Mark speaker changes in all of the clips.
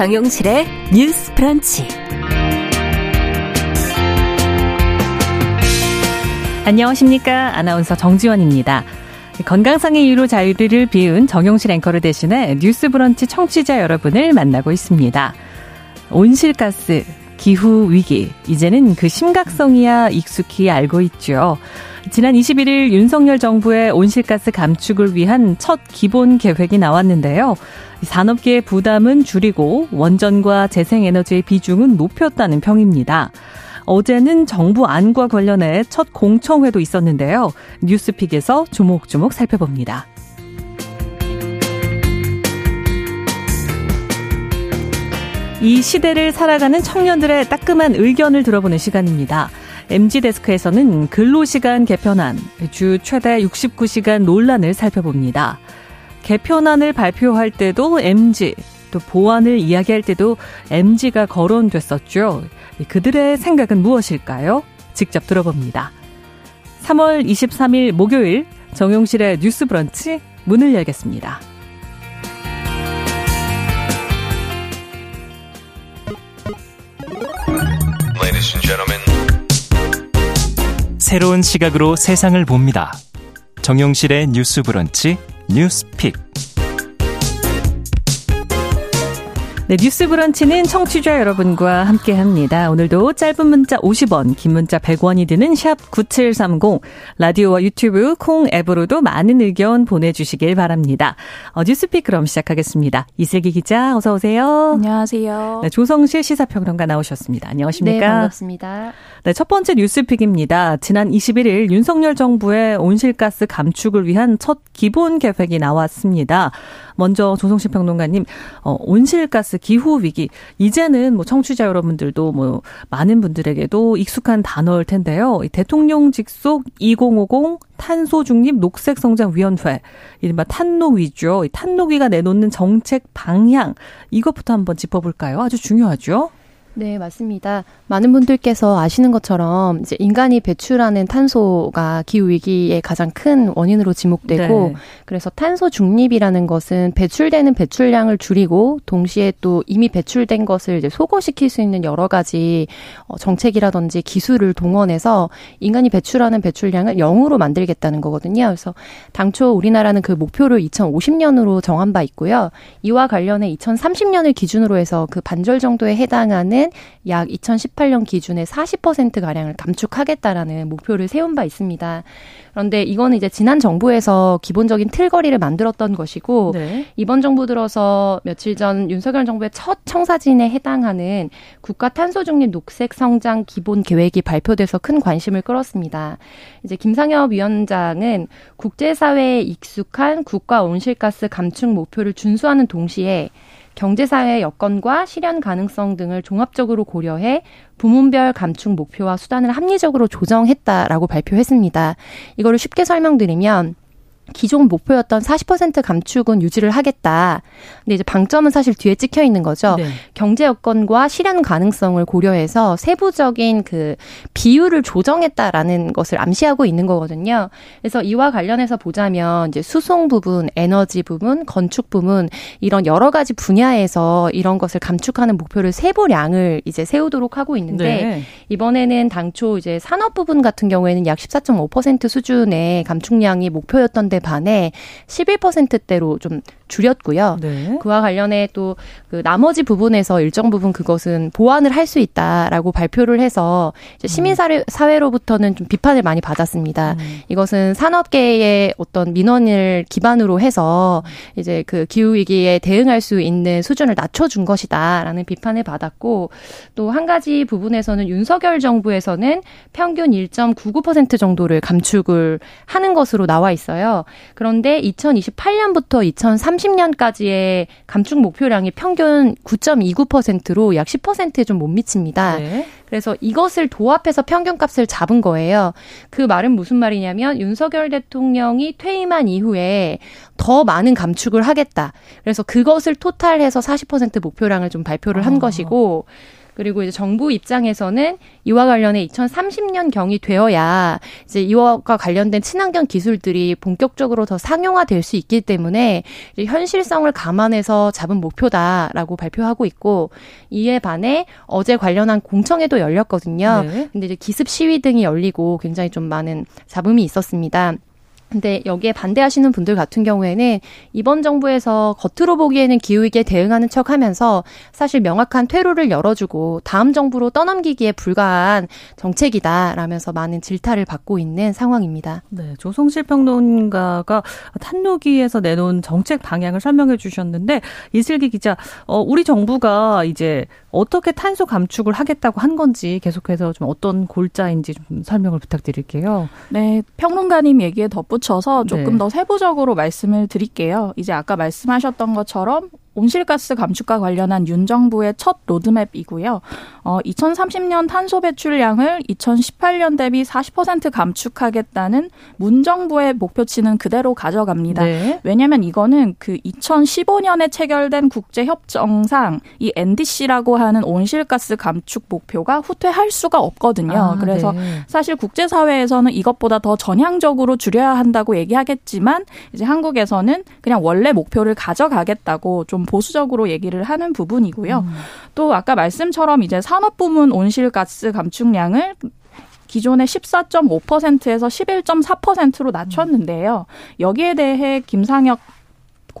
Speaker 1: 정용실의 뉴스 프런치.
Speaker 2: 안녕하십니까. 아나운서 정지원입니다. 건강상의 이유로 자유를 비운 정용실 앵커를 대신해 뉴스 브런치 청취자 여러분을 만나고 있습니다. 온실가스, 기후 위기, 이제는 그 심각성이야 익숙히 알고 있죠. 지난 21일 윤석열 정부의 온실가스 감축을 위한 첫 기본 계획이 나왔는데요. 산업계의 부담은 줄이고 원전과 재생에너지의 비중은 높였다는 평입니다. 어제는 정부 안과 관련해 첫 공청회도 있었는데요. 뉴스픽에서 조목조목 살펴봅니다. 이 시대를 살아가는 청년들의 따끔한 의견을 들어보는 시간입니다. MG데스크에서는 근로시간 개편안, 주 최대 69시간 논란을 살펴봅니다. 개편안을 발표할 때도 MG, 또 보완을 이야기할 때도 MG가 거론됐었죠. 그들의 생각은 무엇일까요? 직접 들어봅니다. 3월 23일 목요일 정용실의 뉴스 브런치 문을 열겠습니다.
Speaker 3: 새로운 시각으로 세상을 봅니다. 정용실의 뉴스 브런치 뉴스픽.
Speaker 2: 네, 뉴스 브런치는 청취자 여러분과 함께 합니다. 오늘도 짧은 문자 50원, 긴 문자 100원이 드는 샵 9730, 라디오와 유튜브, 콩 앱으로도 많은 의견 보내주시길 바랍니다. 어, 뉴스픽 그럼 시작하겠습니다. 이슬기 기자, 어서오세요.
Speaker 4: 안녕하세요.
Speaker 2: 네, 조성실 시사평론가 나오셨습니다. 안녕하십니까?
Speaker 4: 네, 반갑습니다.
Speaker 2: 네, 첫 번째 뉴스픽입니다. 지난 21일 윤석열 정부의 온실가스 감축을 위한 첫 기본 계획이 나왔습니다. 먼저 조성실 평론가님, 어, 온실가스 기후 위기 이제는 뭐 청취자 여러분들도 뭐 많은 분들에게도 익숙한 단어일 텐데요. 대통령 직속 2050 탄소 중립 녹색 성장 위원회 이른바 탄노위죠. 탄노위가 내놓는 정책 방향 이것부터 한번 짚어볼까요? 아주 중요하죠.
Speaker 4: 네, 맞습니다. 많은 분들께서 아시는 것처럼 이제 인간이 배출하는 탄소가 기후 위기의 가장 큰 원인으로 지목되고 네. 그래서 탄소 중립이라는 것은 배출되는 배출량을 줄이고 동시에 또 이미 배출된 것을 이제 소거시킬 수 있는 여러 가지 어, 정책이라든지 기술을 동원해서 인간이 배출하는 배출량을 0으로 만들겠다는 거거든요. 그래서 당초 우리나라는 그 목표를 2050년으로 정한 바 있고요. 이와 관련해 2030년을 기준으로 해서 그 반절 정도에 해당하는 경우에는 약 2018년 기준의 40%가량을 감축하겠다라는 목표를 세운 바 있습니다. 그런데 이거는 이제 지난 정부에서 기본적인 틀거리를 만들었던 것이고 네. 이번 정부 들어서 며칠 전 윤석열 정부의 첫 청사진에 해당하는 국가 탄소 중립 녹색 성장 기본 계획이 발표돼서 큰 관심을 끌었습니다. 이제 김상엽 위원장은 국제사회에 익숙한 국가 온실가스 감축 목표를 준수하는 동시에 경제사회 여건과 실현 가능성 등을 종합적으로 고려해 부문별 감축 목표와 수단을 합리적으로 조정했다라고 발표했습니다. 이거를 쉽게 설명드리면 기존 목표였던 40% 감축은 유지를 하겠다. 근데 이제 방점은 사실 뒤에 찍혀 있는 거죠. 네. 경제 여건과 실현 가능성을 고려해서 세부적인 그 비율을 조정했다라는 것을 암시하고 있는 거거든요. 그래서 이와 관련해서 보자면 이제 수송 부분, 에너지 부분, 건축 부분 이런 여러 가지 분야에서 이런 것을 감축하는 목표를 세부량을 이제 세우도록 하고 있는데 네. 이번에는 당초 이제 산업 부분 같은 경우에는 약 14.5% 수준의 감축량이 목표였던데 반해 11%대로 좀 줄였고요. 네. 그와 관련해 또 그 나머지 부분에서 일정 부분 그것은 보완을 할 수 있다라고 발표를 해서 이제 시민 사회 사회로부터는 좀 비판을 많이 받았습니다. 음. 이것은 산업계의 어떤 민원을 기반으로 해서 이제 그 기후 위기에 대응할 수 있는 수준을 낮춰준 것이다라는 비판을 받았고 또 한 가지 부분에서는 윤석열 정부에서는 평균 1.99% 정도를 감축을 하는 것으로 나와 있어요. 그런데 2028년부터 2030 년까지의 감축 목표량이 평균 9.29%로 약 10%에 좀 못 미칩니다. 네. 그래서 이것을 도합해서 평균값을 잡은 거예요. 그 말은 무슨 말이냐면 윤석열 대통령이 퇴임한 이후에 더 많은 감축을 하겠다. 그래서 그것을 토탈해서 40% 목표량을 좀 발표를 한 어. 것이고 그리고 이제 정부 입장에서는 이와 관련해 2030년 경이 되어야 이제 이와 관련된 친환경 기술들이 본격적으로 더 상용화될 수 있기 때문에 현실성을 감안해서 잡은 목표다라고 발표하고 있고 이에 반해 어제 관련한 공청회도 열렸거든요. 네. 근데 이제 기습 시위 등이 열리고 굉장히 좀 많은 잡음이 있었습니다. 근데 여기에 반대하시는 분들 같은 경우에는 이번 정부에서 겉으로 보기에는 기후위기에 대응하는 척 하면서 사실 명확한 퇴로를 열어주고 다음 정부로 떠넘기기에 불과한 정책이다라면서 많은 질타를 받고 있는 상황입니다.
Speaker 2: 네, 조성실 평론가가 탄노기에서 내놓은 정책 방향을 설명해 주셨는데 이슬기 기자, 어, 우리 정부가 이제 어떻게 탄소 감축을 하겠다고 한 건지 계속해서 좀 어떤 골자인지 좀 설명을 부탁드릴게요.
Speaker 5: 네, 평론가님 얘기에 덧붙여서 조금 네. 더 세부적으로 말씀을 드릴게요. 이제 아까 말씀하셨던 것처럼 온실가스 감축과 관련한 윤 정부의 첫 로드맵이고요. 어, 2030년 탄소 배출량을 2018년 대비 40% 감축하겠다는 문 정부의 목표치는 그대로 가져갑니다. 네. 왜냐하면 이거는 그 2015년에 체결된 국제 협정상 이 NDC라고 하는 온실가스 감축 목표가 후퇴할 수가 없거든요. 아, 그래서 네. 사실 국제 사회에서는 이것보다 더 전향적으로 줄여야 한다고 얘기하겠지만 이제 한국에서는 그냥 원래 목표를 가져가겠다고 좀좀 보수적으로 얘기를 하는 부분이고요. 음. 또 아까 말씀처럼 이제 산업 부문 온실가스 감축량을 기존의 14.5%에서 11.4%로 낮췄는데요. 여기에 대해 김상혁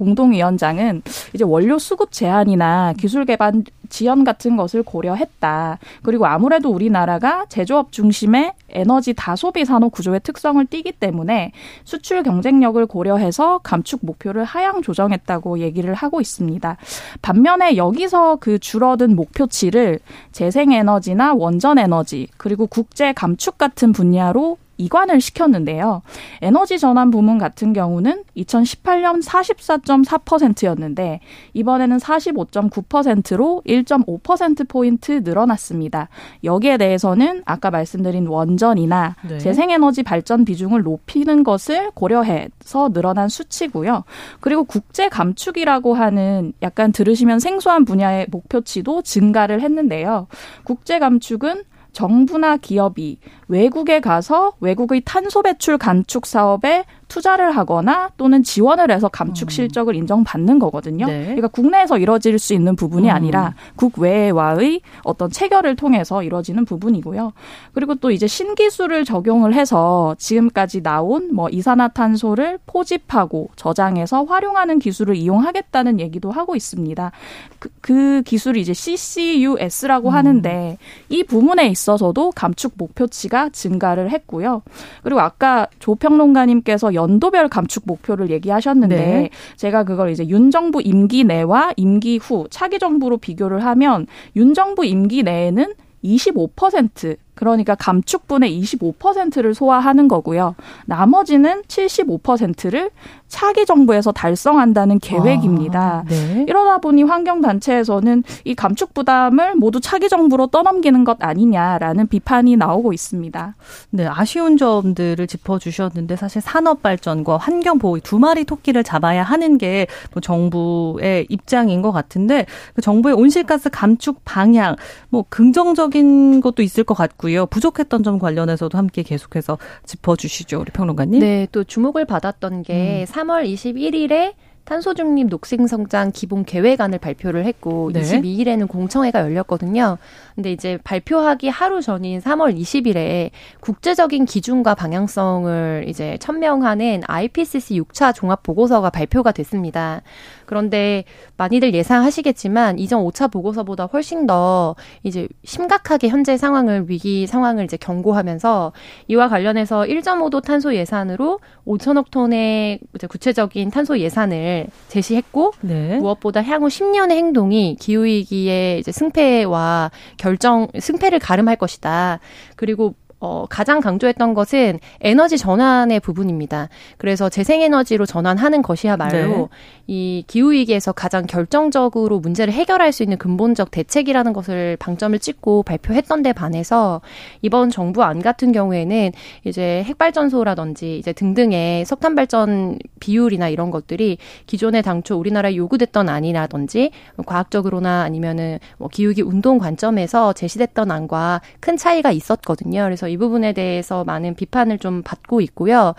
Speaker 5: 공동위원장은 이제 원료 수급 제한이나 기술 개발 지연 같은 것을 고려했다. 그리고 아무래도 우리나라가 제조업 중심의 에너지 다소비 산업 구조의 특성을 띠기 때문에 수출 경쟁력을 고려해서 감축 목표를 하향 조정했다고 얘기를 하고 있습니다. 반면에 여기서 그 줄어든 목표치를 재생에너지나 원전에너지 그리고 국제 감축 같은 분야로 이관을 시켰는데요. 에너지 전환 부문 같은 경우는 2018년 44.4%였는데 이번에는 45.9%로 1.5%포인트 늘어났습니다. 여기에 대해서는 아까 말씀드린 원전이나 네. 재생에너지 발전 비중을 높이는 것을 고려해서 늘어난 수치고요. 그리고 국제 감축이라고 하는 약간 들으시면 생소한 분야의 목표치도 증가를 했는데요. 국제 감축은 정부나 기업이 외국에 가서 외국의 탄소 배출 감축 사업에 투자를 하거나 또는 지원을 해서 감축 음. 실적을 인정받는 거거든요. 네. 그러니까 국내에서 이뤄질 수 있는 부분이 음. 아니라 국외와의 어떤 체결을 통해서 이루어지는 부분이고요. 그리고 또 이제 신기술을 적용을 해서 지금까지 나온 뭐 이산화탄소를 포집하고 저장해서 활용하는 기술을 이용하겠다는 얘기도 하고 있습니다. 그, 그 기술이 이제 CCUS라고 음. 하는데 이 부문에 있어서도 감축 목표치가 증가를 했고요. 그리고 아까 조평론가님께서 연도별 감축 목표를 얘기하셨는데 네. 제가 그걸 이제 윤 정부 임기 내와 임기 후 차기 정부로 비교를 하면 윤 정부 임기 내에는 25% 그러니까 감축분의 25%를 소화하는 거고요. 나머지는 75%를 차기 정부에서 달성한다는 계획입니다. 아, 네. 이러다 보니 환경단체에서는 이 감축 부담을 모두 차기 정부로 떠넘기는 것 아니냐라는 비판이 나오고 있습니다.
Speaker 2: 네, 아쉬운 점들을 짚어주셨는데 사실 산업 발전과 환경 보호 두 마리 토끼를 잡아야 하는 게 뭐 정부의 입장인 것 같은데 그 정부의 온실가스 감축 방향 뭐 긍정적인 것도 있을 것 같고요. 부족했던 점 관련해서도 함께 계속해서 짚어주시죠, 우리 평론가님.
Speaker 4: 네, 또 주목을 받았던 게 음. 3월 21일에 탄소 중립 녹색 성장 기본 계획안을 발표를 했고 네. 22일에는 공청회가 열렸거든요. 근데 이제 발표하기 하루 전인 3월 20일에 국제적인 기준과 방향성을 이제 천명하는 IPCC 6차 종합 보고서가 발표가 됐습니다. 그런데 많이들 예상하시겠지만 이전 5차 보고서보다 훨씬 더 이제 심각하게 현재 상황을 위기 상황을 이제 경고하면서 이와 관련해서 1.5도 탄소 예산으로 5천억 톤의 이제 구체적인 탄소 예산을 제시했고 네. 무엇보다 향후 10년의 행동이 기후 위기의 이제 승패와 결정 승패를 가름할 것이다. 그리고 어, 가장 강조했던 것은 에너지 전환의 부분입니다. 그래서 재생에너지로 전환하는 것이야말로 네. 이 기후위기에서 가장 결정적으로 문제를 해결할 수 있는 근본적 대책이라는 것을 방점을 찍고 발표했던 데 반해서 이번 정부 안 같은 경우에는 이제 핵발전소라든지 이제 등등의 석탄 발전 비율이나 이런 것들이 기존에 당초 우리나라에 요구됐던 안이라든지 과학적으로나 아니면은 뭐 기후기 운동 관점에서 제시됐던 안과 큰 차이가 있었거든요. 그래서 이 부분에 대해서 많은 비판을 좀 받고 있고요.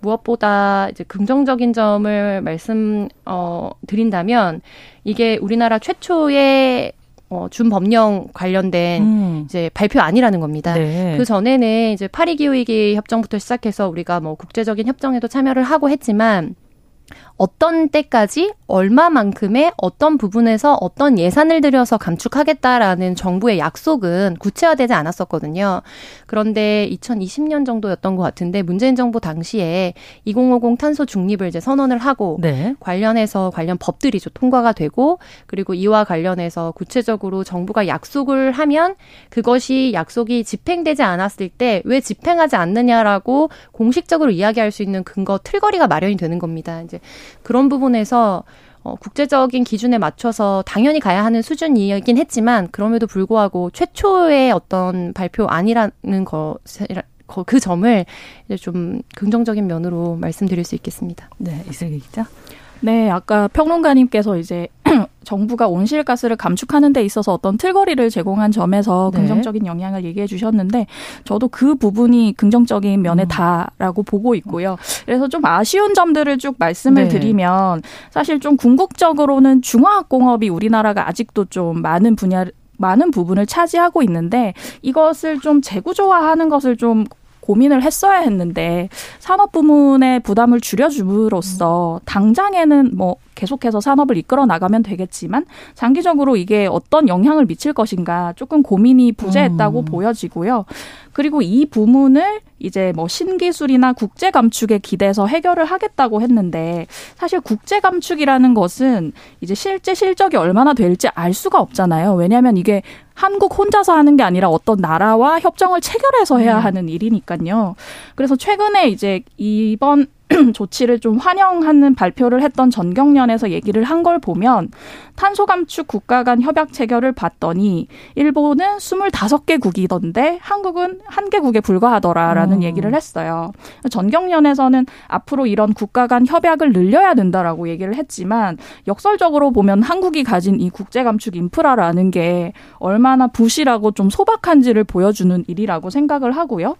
Speaker 4: 무엇보다 이제 긍정적인 점을 말씀 어 드린다면 이게 우리나라 최초의 어, 준법령 관련된 음. 이제 발표 아니라는 겁니다. 네. 그 전에는 이제 파리 기후위기 협정부터 시작해서 우리가 뭐 국제적인 협정에도 참여를 하고 했지만 어떤 때까지 얼마만큼의 어떤 부분에서 어떤 예산을 들여서 감축하겠다라는 정부의 약속은 구체화되지 않았었거든요. 그런데 2020년 정도였던 것 같은데 문재인 정부 당시에 2050 탄소 중립을 이제 선언을 하고 네. 관련해서 관련 법들이 좀 통과가 되고 그리고 이와 관련해서 구체적으로 정부가 약속을 하면 그것이 약속이 집행되지 않았을 때 왜 집행하지 않느냐라고 공식적으로 이야기할 수 있는 근거 틀거리가 마련이 되는 겁니다. 이제 그런 부분에서 어, 국제적인 기준에 맞춰서 당연히 가야 하는 수준이긴 했지만 그럼에도 불구하고 최초의 어떤 발표 아니라는 것이라 그 점을 이제 좀 긍정적인 면으로 말씀드릴 수 있겠습니다.
Speaker 2: 네, 이슬기 기자.
Speaker 5: 네, 아까 평론가님께서 이제 정부가 온실가스를 감축하는 데 있어서 어떤 틀거리를 제공한 점에서 네. 긍정적인 영향을 얘기해 주셨는데 저도 그 부분이 긍정적인 면에 음. 다라고 보고 있고요. 그래서 좀 아쉬운 점들을 쭉 말씀을 네. 드리면 사실 좀 궁극적으로는 중화학공업이 우리나라가 아직도 좀 많은 분야 많은 부분을 차지하고 있는데 이것을 좀 재구조화하는 것을 좀 고민을 했어야 했는데 산업 부문의 부담을 줄여줌으로써 당장에는 뭐 계속해서 산업을 이끌어 나가면 되겠지만 장기적으로 이게 어떤 영향을 미칠 것인가 조금 고민이 부재했다고 음. 보여지고요. 그리고 이 부문을 이제 뭐 신기술이나 국제 감축에 기대서 해결을 하겠다고 했는데 사실 국제 감축이라는 것은 이제 실제 실적이 얼마나 될지 알 수가 없잖아요. 왜냐하면 이게 한국 혼자서 하는 게 아니라 어떤 나라와 협정을 체결해서 해야 음. 하는 일이니까요. 그래서 최근에 이제 이번 조치를 좀 환영하는 발표를 했던 전경련에서 얘기를 한 걸 보면 탄소 감축 국가 간 협약 체결을 봤더니 일본은 25개국이던데 한국은 한 개국에 불과하더라라는 음. 얘기를 했어요. 전경련에서는 앞으로 이런 국가 간 협약을 늘려야 된다라고 얘기를 했지만 역설적으로 보면 한국이 가진 이 국제 감축 인프라라는 게 얼마나 부실하고 좀 소박한지를 보여주는 일이라고 생각을 하고요.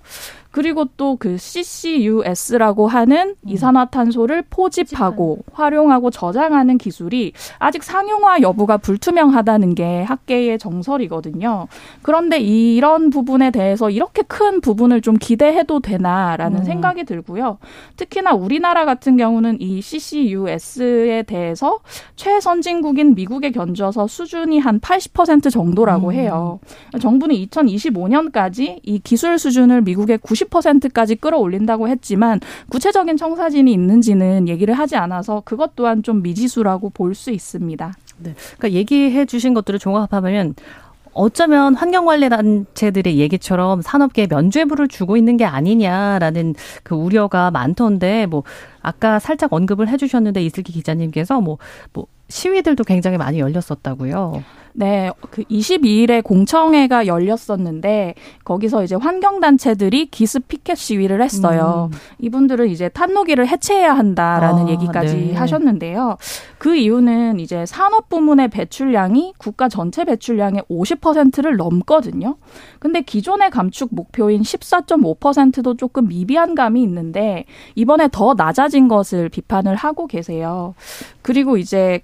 Speaker 5: 그리고 또 그 CCUS라고 하는 음. 이산화탄소를 포집하고 활용하고 저장하는 기술이 아직 상용화 여부가 불투명하다는 게 학계의 정설이거든요. 그런데 이런 부분에 대해서 이렇게 큰 부분을 좀 기대해도 되나라는 음. 생각이 들고요. 특히나 우리나라 같은 경우는 이 CCUS에 대해서 최선진국인 미국에 견주어서 수준이 한 80% 정도라고 음. 해요. 정부는 2025년까지 이 기술 수준을 미국의 90% 까지 끌어올린다고 했지만 구체적인 청사진이 있는지는 얘기를 하지 않아서 그것 또한 좀 미지수라고 볼 수 있습니다.
Speaker 2: 네. 그러니까 얘기해 주신 것들을 종합하면 어쩌면 환경관리단체들의 얘기처럼 산업계에 면죄부를 주고 있는 게 아니냐라는 그 우려가 많던데 뭐 아까 살짝 언급을 해주셨는데 이슬기 기자님께서 뭐뭐 뭐 시위들도 굉장히 많이 열렸었다고요.
Speaker 5: 네, 그 22일에 공청회가 열렸었는데 거기서 이제 환경 단체들이 기습 피켓 시위를 했어요. 음. 이분들은 이제 탄노기를 해체해야 한다라는 아, 얘기까지 네. 하셨는데요. 그 이유는 이제 산업 부문의 배출량이 국가 전체 배출량의 50%를 넘거든요. 근데 기존의 감축 목표인 14.5%도 조금 미비한 감이 있는데 이번에 더 낮아진 것을 비판을 하고 계세요. 그리고 이제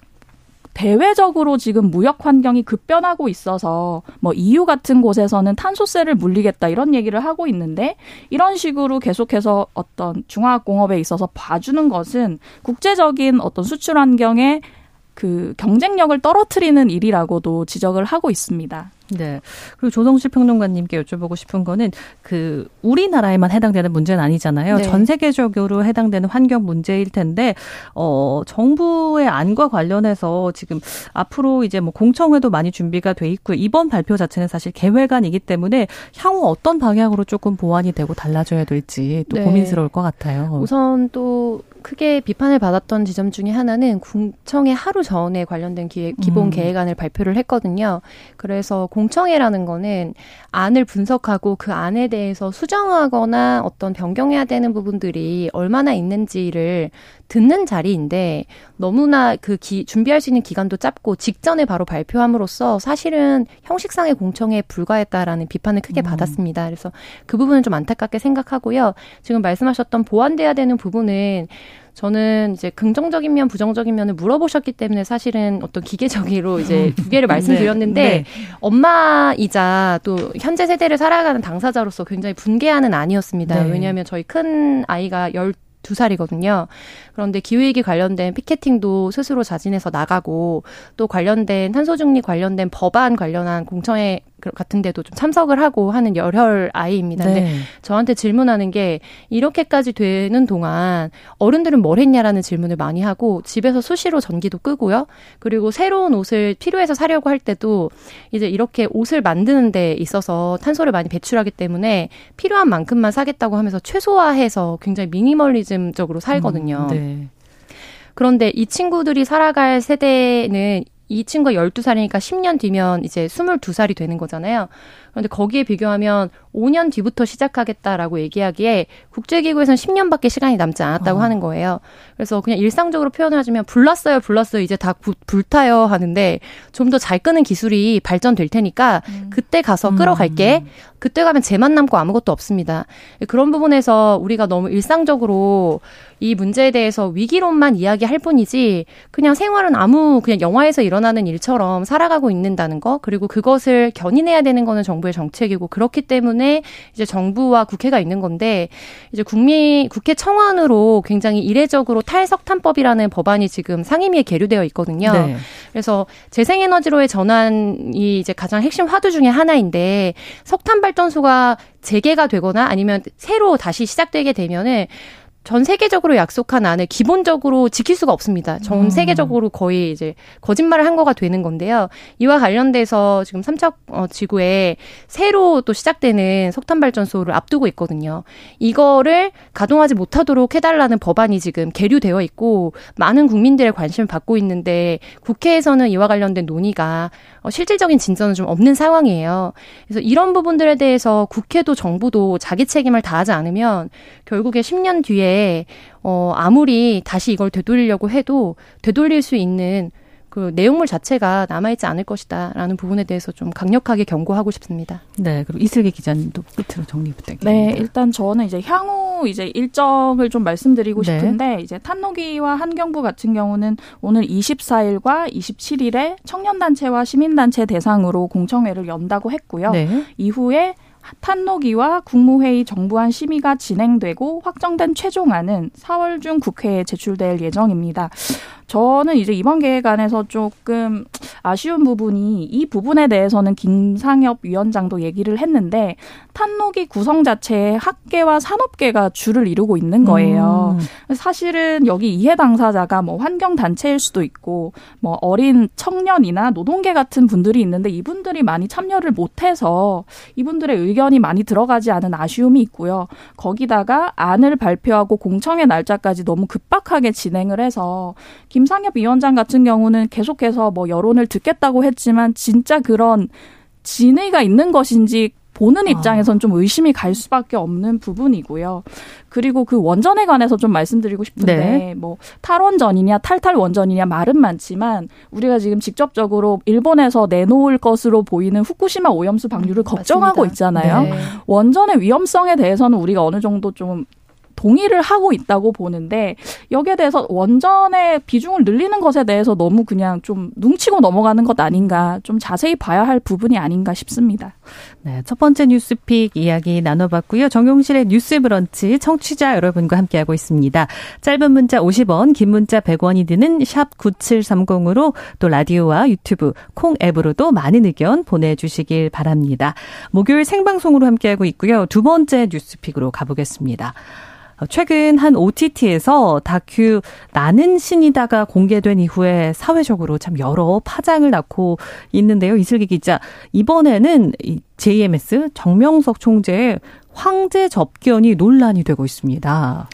Speaker 5: 대외적으로 지금 무역 환경이 급변하고 있어서 뭐 EU 같은 곳에서는 탄소세를 물리겠다 이런 얘기를 하고 있는데 이런 식으로 계속해서 어떤 중화학 공업에 있어서 봐주는 것은 국제적인 어떤 수출 환경에 그 경쟁력을 떨어뜨리는 일이라고도 지적을 하고 있습니다.
Speaker 2: 네. 그리고 조성실 평론가님께 여쭤보고 싶은 거는 그 우리나라에만 해당되는 문제는 아니잖아요. 네. 전 세계적으로 해당되는 환경 문제일 텐데 어 정부의 안과 관련해서 지금 앞으로 이제 뭐 공청회도 많이 준비가 돼 있고 이번 발표 자체는 사실 계획안이기 때문에 향후 어떤 방향으로 조금 보완이 되고 달라져야 될지 또 네. 고민스러울 것 같아요.
Speaker 4: 우선 또 크게 비판을 받았던 지점 중에 하나는 공청회 하루 전에 관련된 기획, 기본 음. 계획안을 발표를 했거든요. 그래서 공청회라는 거는 안을 분석하고 그 안에 대해서 수정하거나 어떤 변경해야 되는 부분들이 얼마나 있는지를 듣는 자리인데 너무나 그 기, 준비할 수 있는 기간도 짧고 직전에 바로 발표함으로써 사실은 형식상의 공청회에 불과했다라는 비판을 크게 음. 받았습니다. 그래서 그 부분은 좀 안타깝게 생각하고요. 지금 말씀하셨던 보완돼야 되는 부분은 저는 이제 긍정적인 면, 부정적인 면을 물어보셨기 때문에 사실은 어떤 기계적으로 이제 두 개를 말씀드렸는데 네, 네. 엄마이자 또 현재 세대를 살아가는 당사자로서 굉장히 분개하는 아니었습니다. 네. 왜냐하면 저희 큰 아이가 열 두 살이거든요. 그런데 기후위기 관련된 피켓팅도 스스로 자진해서 나가고 또 관련된 탄소 중립 관련된 법안 관련한 공청회 같은 데도 좀 참석을 하고 하는 열혈 아이입니다. 네. 근데 저한테 질문하는 게 이렇게까지 되는 동안 어른들은 뭘 했냐라는 질문을 많이 하고 집에서 수시로 전기도 끄고요. 그리고 새로운 옷을 필요해서 사려고 할 때도 이제 이렇게 옷을 만드는 데 있어서 탄소를 많이 배출하기 때문에 필요한 만큼만 사겠다고 하면서 최소화해서 굉장히 미니멀리즘적으로 살거든요. 음, 네. 그런데 이 친구들이 살아갈 세대는 이 친구가 12살이니까 10년 뒤면 이제 22살이 되는 거잖아요. 그런데 거기에 비교하면 5년 뒤부터 시작하겠다라고 얘기하기에 국제기구에서는 10년밖에 시간이 남지 않았다고 어. 하는 거예요. 그래서 그냥 일상적으로 표현을 하자면 불났어요, 불났어요, 이제 다 부, 불타요 하는데 좀 더 잘 끄는 기술이 발전될 테니까 음. 그때 가서 음. 끌어갈게. 그때 가면 제만 남고 아무것도 없습니다. 그런 부분에서 우리가 너무 일상적으로 이 문제에 대해서 위기론만 이야기할 뿐이지 그냥 생활은 아무 그냥 영화에서 일어나는 일처럼 살아가고 있는다는 거 그리고 그것을 견인해야 되는 거는 정부 의 정책이고 그렇기 때문에 이제 정부와 국회가 있는 건데 이제 국민 국회 청원으로 굉장히 이례적으로 탈석탄법이라는 법안이 지금 상임위에 계류되어 있거든요. 네. 그래서 재생에너지로의 전환이 이제 가장 핵심 화두 중의 하나인데 석탄 발전소가 재개가 되거나 아니면 새로 다시 시작되게 되면은 전 세계적으로 약속한 안을 기본적으로 지킬 수가 없습니다. 전 음. 세계적으로 거의 이제 거짓말을 한 거가 되는 건데요. 이와 관련돼서 지금 삼척 어, 지구에 새로 또 시작되는 석탄 발전소를 앞두고 있거든요. 이거를 가동하지 못하도록 해달라는 법안이 지금 계류되어 있고 많은 국민들의 관심을 받고 있는데 국회에서는 이와 관련된 논의가 어, 실질적인 진전은 좀 없는 상황이에요. 그래서 이런 부분들에 대해서 국회도 정부도 자기 책임을 다하지 않으면 결국에 10년 뒤에 어 아무리 다시 이걸 되돌리려고 해도 되돌릴 수 있는 그 내용물 자체가 남아있지 않을 것이다라는 부분에 대해서 좀 강력하게 경고하고 싶습니다.
Speaker 2: 네, 그리고 이슬기 기자님도 끝으로 정리 부탁드립니다.
Speaker 5: 네, 일단 저는 이제 향후 이제 일정을 좀 말씀드리고 네. 싶은데 이제 탄노기와 환경부 같은 경우는 오늘 24일과 27일에 청년단체와 시민단체 대상으로 공청회를 연다고 했고요. 네. 이후에 탄노기와 국무회의 정부안 심의가 진행되고 확정된 최종안은 4월 중 국회에 제출될 예정입니다. 저는 이제 이번 계획안에서 조금 아쉬운 부분이 이 부분에 대해서는 김상엽 위원장도 얘기를 했는데 탄노기 구성 자체에 학계와 산업계가 줄을 이루고 있는 거예요. 음. 사실은 여기 이해 당사자가 뭐 환경 단체일 수도 있고 뭐 어린 청년이나 노동계 같은 분들이 있는데 이분들이 많이 참여를 못해서 이분들의 의견이 많이 들어가지 않은 아쉬움이 있고요. 거기다가 안을 발표하고 공청회 날짜까지 너무 급박하게 진행을 해서 김 상엽 위원장 같은 경우는 계속해서 뭐 여론을 듣겠다고 했지만 진짜 그런 진의가 있는 것인지 보는 아. 입장에선 좀 의심이 갈 수밖에 없는 부분이고요. 그리고 그 원전에 관해서 좀 말씀드리고 싶은데 네. 뭐 탈원전이냐 탈탈 원전이냐 말은 많지만 우리가 지금 직접적으로 일본에서 내놓을 것으로 보이는 후쿠시마 오염수 방류를 음, 걱정하고 맞습니다. 있잖아요. 네. 원전의 위험성에 대해서는 우리가 어느 정도 좀 동의를 하고 있다고 보는데 여기에 대해서 원전의 비중을 늘리는 것에 대해서 너무 그냥 좀 뭉치고 넘어가는 것 아닌가 좀 자세히 봐야 할 부분이 아닌가 싶습니다.
Speaker 2: 네, 첫 번째 뉴스픽 이야기 나눠봤고요. 정용실의 뉴스 브런치 청취자 여러분과 함께하고 있습니다. 짧은 문자 50원, 긴 문자 100원이 드는 샵 9730으로 또 라디오와 유튜브, 콩 앱으로도 많은 의견 보내주시길 바랍니다. 목요일 생방송으로 함께하고 있고요. 두 번째 뉴스픽으로 가보겠습니다. 최근 한 OTT에서 다큐 나는 신이다가 공개된 이후에 사회적으로 참 여러 파장을 낳고 있는데요. 이슬기 기자, 이번에는 JMS 정명석 총재의 황제 접견이 논란이 되고 있습니다.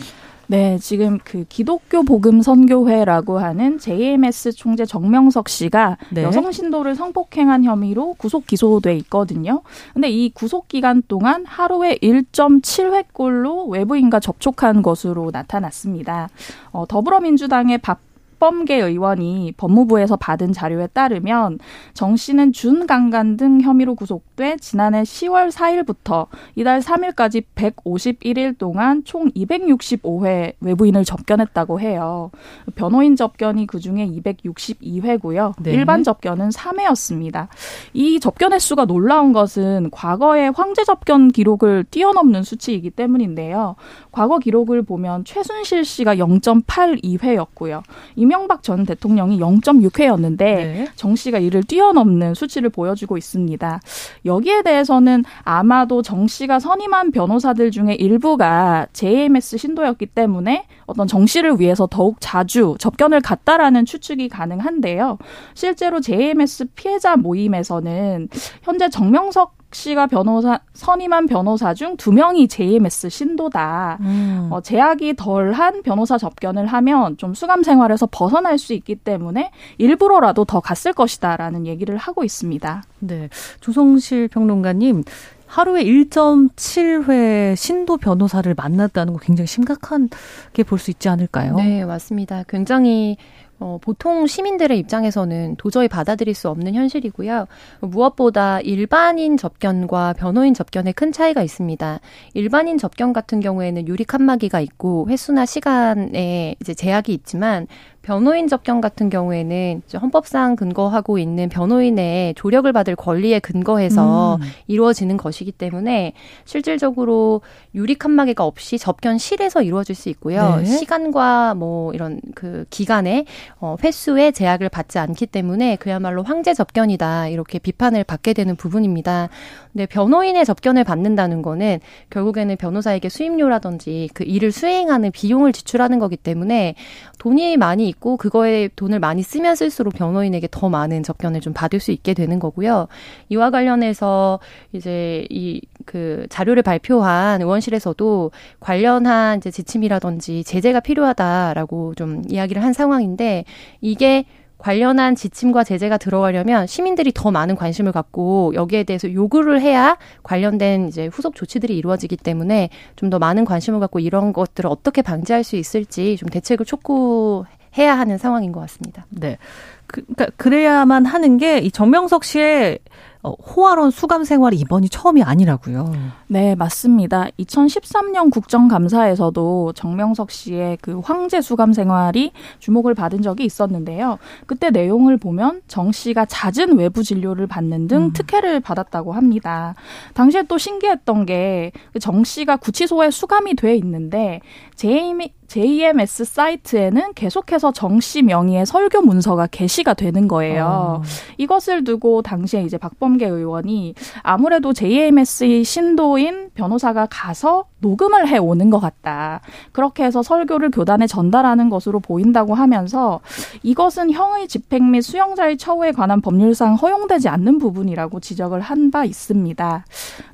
Speaker 5: 네, 지금 그 기독교 복음 선교회라고 하는 JMS 총재 정명석 씨가 네. 여성 신도를 성폭행한 혐의로 구속 기소돼 있거든요. 근데 이 구속 기간 동안 하루에 1.7회꼴로 외부인과 접촉한 것으로 나타났습니다. 어, 더불어민주당의 박 박범계 의원이 법무부에서 받은 자료에 따르면 정 씨는 준강간 등 혐의로 구속 돼 지난해 10월 4일부터 이달 3일까지 151일 동안 총 265회 외부인을 접견했다고 해요. 변호인 접견이 그중에 262회고요. 네. 일반 접견은 3회였습니다. 이 접견 횟수가 놀라운 것은 과거의 황제 접견 기록을 뛰어넘는 수치이기 때문인데요. 과거 기록을 보면 최순실 씨가 0.82회였고요. 이명박 전 대통령이 0.6회였는데 네. 정 씨가 이를 뛰어넘는 수치를 보여주고 있습니다. 여기에 대해서는 아마도 정 씨가 선임한 변호사들 중에 일부가 JMS 신도였기 때문에 어떤 정 씨를 위해서 더욱 자주 접견을 갔다라는 추측이 가능한데요. 실제로 JMS 피해자 모임에서는 현재 정명석 씨가 변호사 선임한 변호사 중 두 명이 JMS 신도다. 음. 어, 제약이 덜한 변호사 접견을 하면 좀 수감 생활에서 벗어날 수 있기 때문에 일부러라도 더 갔을 것이다라는 얘기를 하고 있습니다.
Speaker 2: 네, 조성실 평론가님. 하루에 1.7회 신도 변호사를 만났다는 거 굉장히 심각하게 볼 수 있지 않을까요?
Speaker 4: 네, 맞습니다. 굉장히 어, 보통 시민들의 입장에서는 도저히 받아들일 수 없는 현실이고요. 무엇보다 일반인 접견과 변호인 접견에 큰 차이가 있습니다. 일반인 접견 같은 경우에는 유리 칸막이가 있고 횟수나 시간에 이제 제약이 있지만 변호인 접견 같은 경우에는 헌법상 근거하고 있는 변호인의 조력을 받을 권리에 근거해서 음. 이루어지는 것이기 때문에 실질적으로 유리 칸막이가 없이 접견실에서 이루어질 수 있고요. 네. 시간과 뭐 이런 그 기간에 어, 횟수에 제약을 받지 않기 때문에 그야말로 황제 접견이다 이렇게 비판을 받게 되는 부분입니다. 근데 변호인의 접견을 받는다는 거는 결국에는 변호사에게 수임료라든지 그 일을 수행하는 비용을 지출하는 거기 때문에 돈이 많이 있고 그거에 돈을 많이 쓰면 쓸수록 변호인에게 더 많은 접견을 좀 받을 수 있게 되는 거고요. 이와 관련해서 이제 이 그 자료를 발표한 의원실에서도 관련한 이제 지침이라든지 제재가 필요하다라고 좀 이야기를 한 상황인데 이게 관련한 지침과 제재가 들어가려면 시민들이 더 많은 관심을 갖고 여기에 대해서 요구를 해야 관련된 이제 후속 조치들이 이루어지기 때문에 좀 더 많은 관심을 갖고 이런 것들을 어떻게 방지할 수 있을지 좀 대책을 촉구해야 하는 상황인 것 같습니다.
Speaker 2: 네. 그, 그러니까 그래야만 하는 게 이 정명석 씨의 어, 호화로운 수감 생활이 이번이 처음이 아니라고요.
Speaker 5: 네, 맞습니다. 2013년 국정감사에서도 정명석 씨의 그 황제 수감 생활이 주목을 받은 적이 있었는데요. 그때 내용을 보면 정 씨가 잦은 외부 진료를 받는 등 음. 특혜를 받았다고 합니다. 당시에 또 신기했던 게 정 씨가 구치소에 수감이 돼 있는데 제이미 JMS 사이트에는 계속해서 정 씨 명의의 설교 문서가 게시가 되는 거예요. 어. 이것을 두고 당시에 이제 박범계 의원이 아무래도 JMS 신도인 변호사가 가서 녹음을 해 오는 것 같다. 그렇게 해서 설교를 교단에 전달하는 것으로 보인다고 하면서 이것은 형의 집행 및 수용자의 처우에 관한 법률상 허용되지 않는 부분이라고 지적을 한 바 있습니다.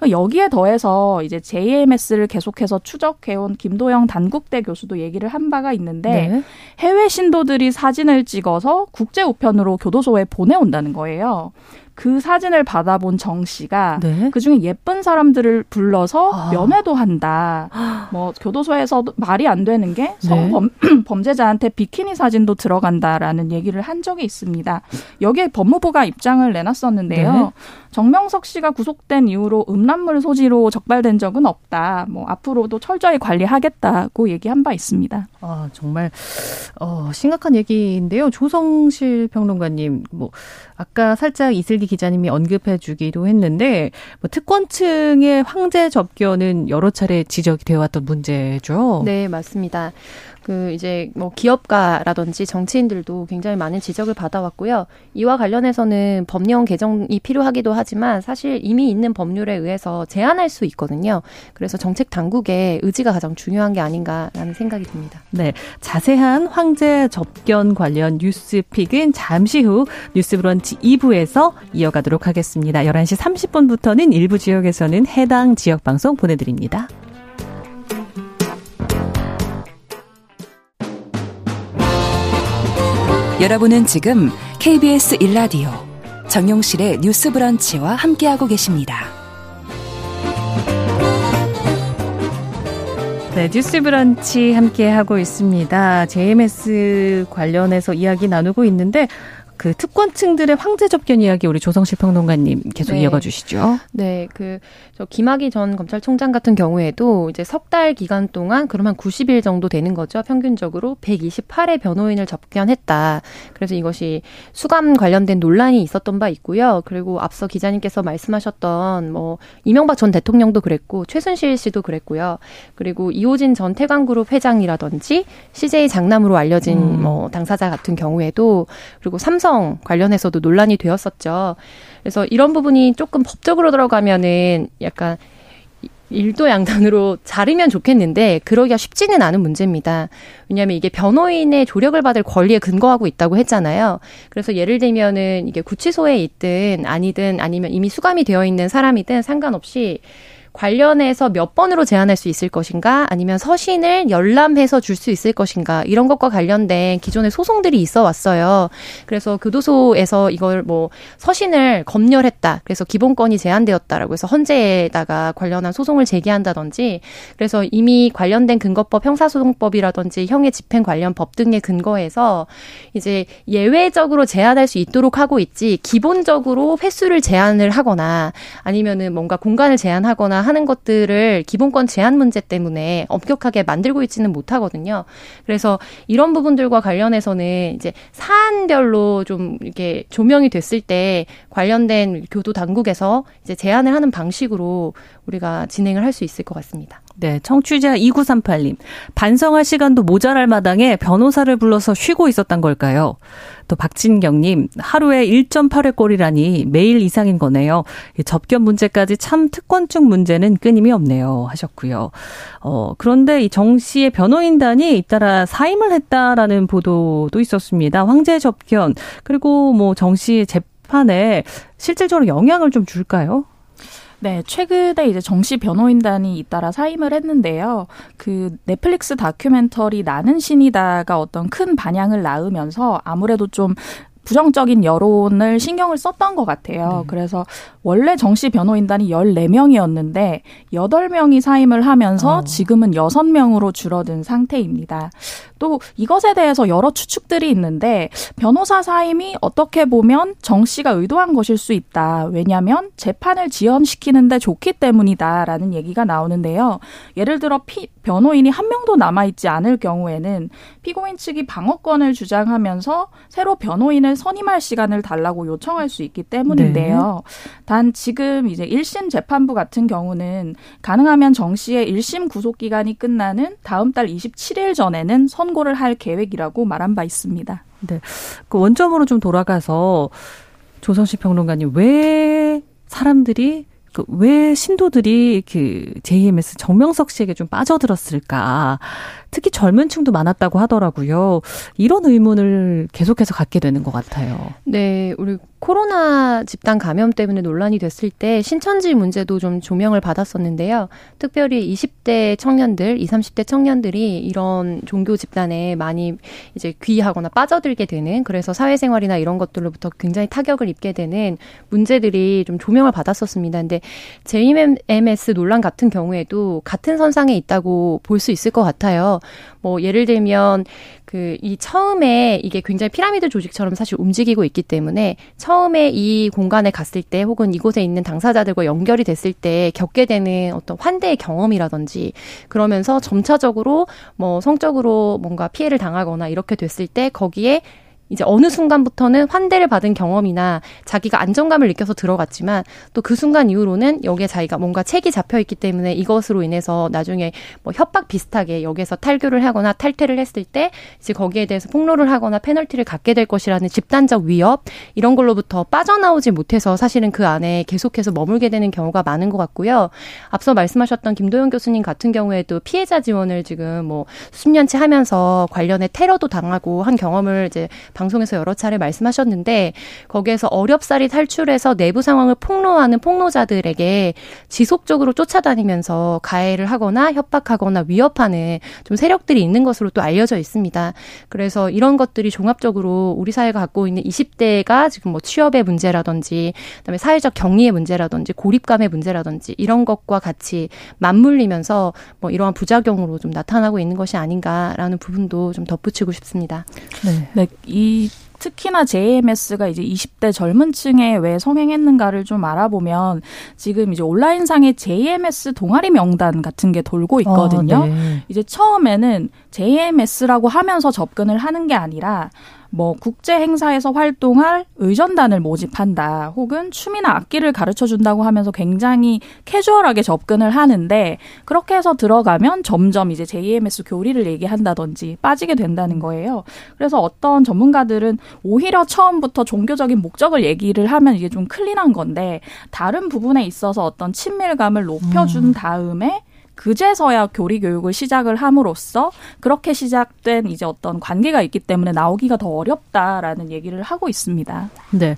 Speaker 5: 여기에 더해서 이제 JMS를 계속해서 추적해온 김도영 단국대 교수도 얘기를 한 바가 있는데 네. 해외 신도들이 사진을 찍어서 국제 우편으로 교도소에 보내온다는 거예요. 그 사진을 받아본 정 씨가 네. 그중에 예쁜 사람들을 불러서 아. 면회도 한다. 뭐 교도소에서 말이 안 되는 게 성범 네. 범죄자한테 비키니 사진도 들어간다라는 얘기를 한 적이 있습니다. 여기에 법무부가 입장을 내놨었는데요. 네. 정명석 씨가 구속된 이후로 음란물 소지로 적발된 적은 없다. 뭐 앞으로도 철저히 관리하겠다고 얘기한 바 있습니다.
Speaker 2: 아 정말 어, 심각한 얘기인데요. 조성실 평론가님, 뭐 아까 살짝 이슬기 기자님이 언급해 주기도 했는데 뭐 특권층의 황제 접견은 여러 차례 지적이 되어 왔던 문제죠.
Speaker 4: 네 맞습니다. 그 이제 뭐 기업가라든지 정치인들도 굉장히 많은 지적을 받아왔고요. 이와 관련해서는 법령 개정이 필요하기도 하지만 사실 이미 있는 법률에 의해서 제한할 수 있거든요. 그래서 정책 당국의 의지가 가장 중요한 게 아닌가라는 생각이 듭니다.
Speaker 2: 네. 자세한 황제 접견 관련 뉴스픽은 잠시 후 뉴스 브런치 2부에서 이어가도록 하겠습니다. 11시 30분부터는 일부 지역에서는 해당 지역 방송 보내드립니다.
Speaker 1: 여러분은 지금 KBS 일라디오 정용실의 뉴스 브런치와 함께하고 계십니다.
Speaker 2: 네, 뉴스 브런치 함께 하고 있습니다. JMS 관련해서 이야기 나누고 있는데 그 특권층들의 황제 접견 이야기 우리 조성실 평론가님 계속 네. 이어가 주시죠.
Speaker 4: 네, 그 저 김학의 전 검찰총장 같은 경우에도 이제 석 달 기간 동안 그러면 90일 정도 되는 거죠. 평균적으로 128회 변호인을 접견했다. 그래서 이것이 수감 관련된 논란이 있었던 바 있고요. 그리고 앞서 기자님께서 말씀하셨던 뭐 이명박 전 대통령도 그랬고 최순실 씨도 그랬고요. 그리고 이호진 전 태광그룹 회장이라든지 CJ 장남으로 알려진 음. 뭐 당사자 같은 경우에도 그리고 삼성 삼성 관련해서도 논란이 되었었죠. 그래서 이런 부분이 조금 법적으로 들어가면은 약간 일도 양단으로 자르면 좋겠는데 그러기가 쉽지는 않은 문제입니다. 왜냐하면 이게 변호인의 조력을 받을 권리에 근거하고 있다고 했잖아요. 그래서 예를 들면은 이게 구치소에 있든 아니든 아니면 이미 수감이 되어 있는 사람이든 상관없이 관련해서 몇 번으로 제한할 수 있을 것인가 아니면 서신을 열람해서 줄 수 있을 것인가 이런 것과 관련된 기존의 소송들이 있어 왔어요. 그래서 교도소에서 이걸 뭐 서신을 검열했다. 그래서 기본권이 제한되었다라고 해서 헌재에다가 관련한 소송을 제기한다든지 그래서 이미 관련된 근거법 형사소송법이라든지 형의 집행 관련 법 등의 근거에서 이제 예외적으로 제한할 수 있도록 하고 있지 기본적으로 횟수를 제한을 하거나 아니면은 뭔가 공간을 제한하거나 하는 것들을 기본권 제한 문제 때문에 엄격하게 만들고 있지는 못하거든요. 그래서 이런 부분들과 관련해서는 이제 사안별로 좀 이렇게 조명이 됐을 때 관련된 교도 당국에서 이제 제안을 하는 방식으로 우리가 진행을 할 수 있을 것 같습니다.
Speaker 2: 네, 청취자 2938님. 반성할 시간도 모자랄 마당에 변호사를 불러서 쉬고 있었던 걸까요? 또 박진경님, 하루에 1.8회 꼴이라니 매일 이상인 거네요. 접견 문제까지 참 특권증 문제는 끊임이 없네요. 하셨고요. 어, 그런데 이 정 씨의 변호인단이 잇따라 사임을 했다라는 보도도 있었습니다. 황제 접견, 그리고 뭐 정 씨의 재판에 실질적으로 영향을 좀 줄까요?
Speaker 5: 네, 최근에 이제 정시 변호인단이 잇따라 사임을 했는데요. 그 넷플릭스 다큐멘터리 나는 신이다가 어떤 큰 반향을 낳으면서 아무래도 좀 부정적인 여론을 신경을 썼던 것 같아요. 네. 그래서 원래 정시 변호인단이 14명이었는데 8명이 사임을 하면서 어. 지금은 6명으로 줄어든 상태입니다. 또 이것에 대해서 여러 추측들이 있는데 변호사 사임이 어떻게 보면 정 씨가 의도한 것일 수 있다. 왜냐하면 재판을 지연시키는데 좋기 때문이다라는 얘기가 나오는데요. 예를 들어 피, 변호인이 한 명도 남아있지 않을 경우에는 피고인 측이 방어권을 주장하면서 새로 변호인을 선임할 시간을 달라고 요청할 수 있기 때문인데요. 네. 단 지금 이제 1심 재판부 같은 경우는 가능하면 정 씨의 1심 구속 기간이 끝나는 다음 달 27일 전에는 선고를 할 계획이라고 말한 바 있습니다.
Speaker 2: 네. 그 원점으로 좀 돌아가서 조성식 평론가님 왜 사람들이 그왜 신도들이 그 JMS 정명석 씨에게 좀 빠져들었을까? 특히 젊은 층도 많았다고 하더라고요. 이런 의문을 계속해서 갖게 되는 것 같아요.
Speaker 4: 네, 우리 코로나 집단 감염 때문에 논란이 됐을 때 신천지 문제도 좀 조명을 받았었는데요. 특별히 20대 청년들, 20, 30대 청년들이 이런 종교 집단에 많이 이제 귀하거나 빠져들게 되는 그래서 사회생활이나 이런 것들로부터 굉장히 타격을 입게 되는 문제들이 좀 조명을 받았었습니다. 근데 JMS 논란 같은 경우에도 같은 선상에 있다고 볼 수 있을 것 같아요. 뭐 예를 들면 그 이 처음에 이게 굉장히 피라미드 조직처럼 사실 움직이고 있기 때문에 처음에 이 공간에 갔을 때 혹은 이곳에 있는 당사자들과 연결이 됐을 때 겪게 되는 어떤 환대의 경험이라든지 그러면서 점차적으로 뭐 성적으로 뭔가 피해를 당하거나 이렇게 됐을 때 거기에 이제 어느 순간부터는 환대를 받은 경험이나 자기가 안정감을 느껴서 들어갔지만 또 그 순간 이후로는 여기에 자기가 뭔가 책이 잡혀 있기 때문에 이것으로 인해서 나중에 뭐 협박 비슷하게 여기에서 탈교를 하거나 탈퇴를 했을 때 이제 거기에 대해서 폭로를 하거나 페널티를 갖게 될 것이라는 집단적 위협 이런 걸로부터 빠져나오지 못해서 사실은 그 안에 계속해서 머물게 되는 경우가 많은 것 같고요. 앞서 말씀하셨던 김도영 교수님 같은 경우에도 피해자 지원을 지금 뭐 수십 년째 하면서 관련해 테러도 당하고 한 경험을 이제 방송에서 여러 차례 말씀하셨는데 거기에서 어렵사리 탈출해서 내부 상황을 폭로하는 폭로자들에게 지속적으로 쫓아다니면서 가해를 하거나 협박하거나 위협하는 좀 세력들이 있는 것으로 또 알려져 있습니다. 그래서 이런 것들이 종합적으로 우리 사회가 갖고 있는 20대가 지금 뭐 취업의 문제라든지 그다음에 사회적 격리의 문제라든지 고립감의 문제라든지 이런 것과 같이 맞물리면서 뭐 이러한 부작용으로 좀 나타나고 있는 것이 아닌가라는 부분도 좀 덧붙이고 싶습니다.
Speaker 5: 네. 네. 이 특히나 JMS가 이제 20대 젊은 층에 왜 성행했는가를 좀 알아보면 지금 이제 온라인상에 JMS 동아리 명단 같은 게 돌고 있거든요. 어, 네. 이제 처음에는 JMS라고 하면서 접근을 하는 게 아니라 뭐 국제 행사에서 활동할 의전단을 모집한다. 혹은 춤이나 악기를 가르쳐 준다고 하면서 굉장히 캐주얼하게 접근을 하는데 그렇게 해서 들어가면 점점 이제 JMS 교리를 얘기한다든지 빠지게 된다는 거예요. 그래서 어떤 전문가들은 오히려 처음부터 종교적인 목적을 얘기를 하면 이게 좀 클린한 건데 다른 부분에 있어서 어떤 친밀감을 높여준 음. 다음에 그제서야 교리 교육을 시작을 함으로써 그렇게 시작된 이제 어떤 관계가 있기 때문에 나오기가 더 어렵다라는 얘기를 하고 있습니다.
Speaker 2: 네.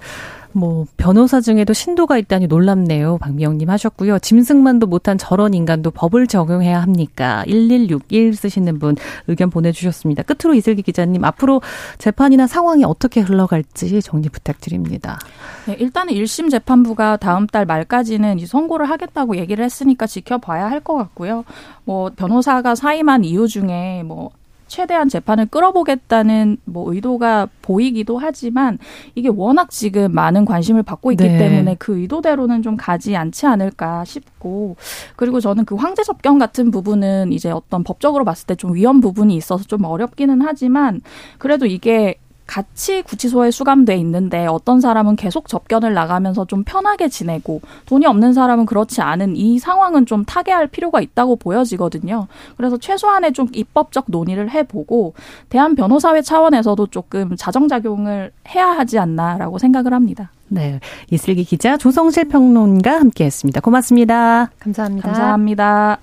Speaker 2: 뭐 변호사 중에도 신도가 있다니 놀랍네요. 박미영님 하셨고요. 짐승만도 못한 저런 인간도 법을 적용해야 합니까? 1161 쓰시는 분 의견 보내주셨습니다. 끝으로 이슬기 기자님 앞으로 재판이나 상황이 어떻게 흘러갈지 정리 부탁드립니다.
Speaker 5: 네, 일단은 1심 재판부가 다음 달 말까지는 이 선고를 하겠다고 얘기를 했으니까 지켜봐야 할 것 같고요. 뭐 변호사가 사임한 이유 중에 뭐 최대한 재판을 끌어보겠다는 뭐 의도가 보이기도 하지만 이게 워낙 지금 많은 관심을 받고 있기 네. 때문에 그 의도대로는 좀 가지 않지 않을까 싶고 그리고 저는 그 황제 접견 같은 부분은 이제 어떤 법적으로 봤을 때 좀 위험 부분이 있어서 좀 어렵기는 하지만 그래도 이게 같이 구치소에 수감돼 있는데 어떤 사람은 계속 접견을 나가면서 좀 편하게 지내고 돈이 없는 사람은 그렇지 않은 이 상황은 좀 타개할 필요가 있다고 보여지거든요. 그래서 최소한의 좀 입법적 논의를 해보고 대한 변호사회 차원에서도 조금 자정작용을 해야 하지 않나라고 생각을 합니다.
Speaker 2: 네. 이슬기 기자, 조성실 평론가 함께 했습니다. 고맙습니다.
Speaker 4: 감사합니다.
Speaker 5: 감사합니다.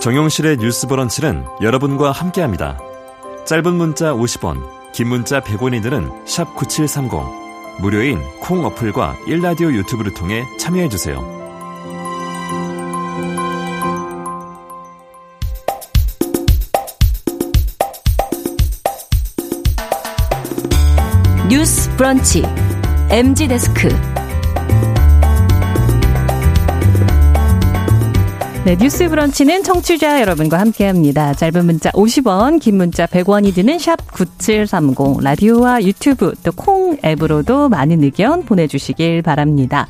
Speaker 6: 정용실의 뉴스 브런치는 여러분과 함께합니다. 짧은 문자 50원, 긴 문자 100원이 드는 9730. 무료인 콩 어플과 일라디오 유튜브를 통해 참여해주세요.
Speaker 1: 뉴스 브런치 MG 데스크
Speaker 2: 네, 뉴스 브런치는 청취자 여러분과 함께 합니다. 짧은 문자 50원, 긴 문자 100원이 드는 샵 9730, 라디오와 유튜브 또 콩 앱으로도 많은 의견 보내주시길 바랍니다.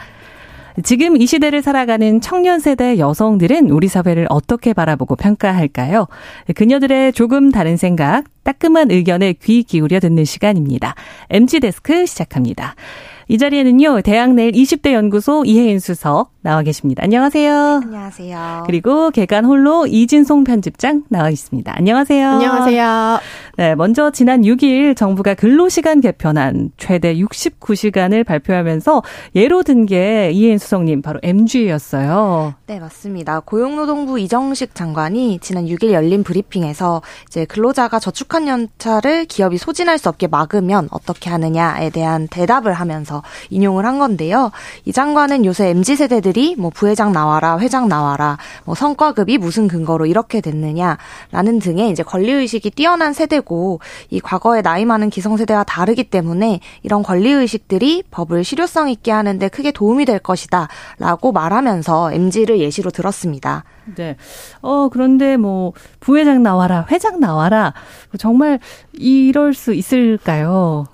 Speaker 2: 지금 이 시대를 살아가는 청년 세대 여성들은 우리 사회를 어떻게 바라보고 평가할까요? 그녀들의 조금 다른 생각, 따끔한 의견에 귀 기울여 듣는 시간입니다. MG 데스크 시작합니다. 이 자리에는요, 대학 내일 20대 연구소 이혜인 수석 나와 계십니다. 안녕하세요.
Speaker 7: 안녕하세요.
Speaker 2: 그리고 개간 홀로 이진송 편집장 나와 있습니다. 안녕하세요.
Speaker 7: 안녕하세요.
Speaker 2: 네, 먼저 지난 6일 정부가 근로시간 개편안 최대 69시간을 발표하면서 예로 든 게 이혜인 수석님 바로 MG였어요.
Speaker 7: 네, 맞습니다. 고용노동부 이정식 장관이 지난 6일 열린 브리핑에서 이제 근로자가 저축한 연차를 기업이 소진할 수 없게 막으면 어떻게 하느냐에 대한 대답을 하면서 인용을 한 건데요. 이 장관은 요새 MZ 세대들이 뭐 부회장 나와라, 회장 나와라, 뭐 성과급이 무슨 근거로 이렇게 됐느냐라는 등의 이제 권리 의식이 뛰어난 세대고 이 과거에 나이 많은 기성 세대와 다르기 때문에 이런 권리 의식들이 법을 실효성 있게 하는데 크게 도움이 될 것이다라고 말하면서 MZ를 예시로 들었습니다.
Speaker 2: 네. 어, 그런데 뭐, 부회장 나와라, 회장 나와라. 정말 이럴 수 있을까요?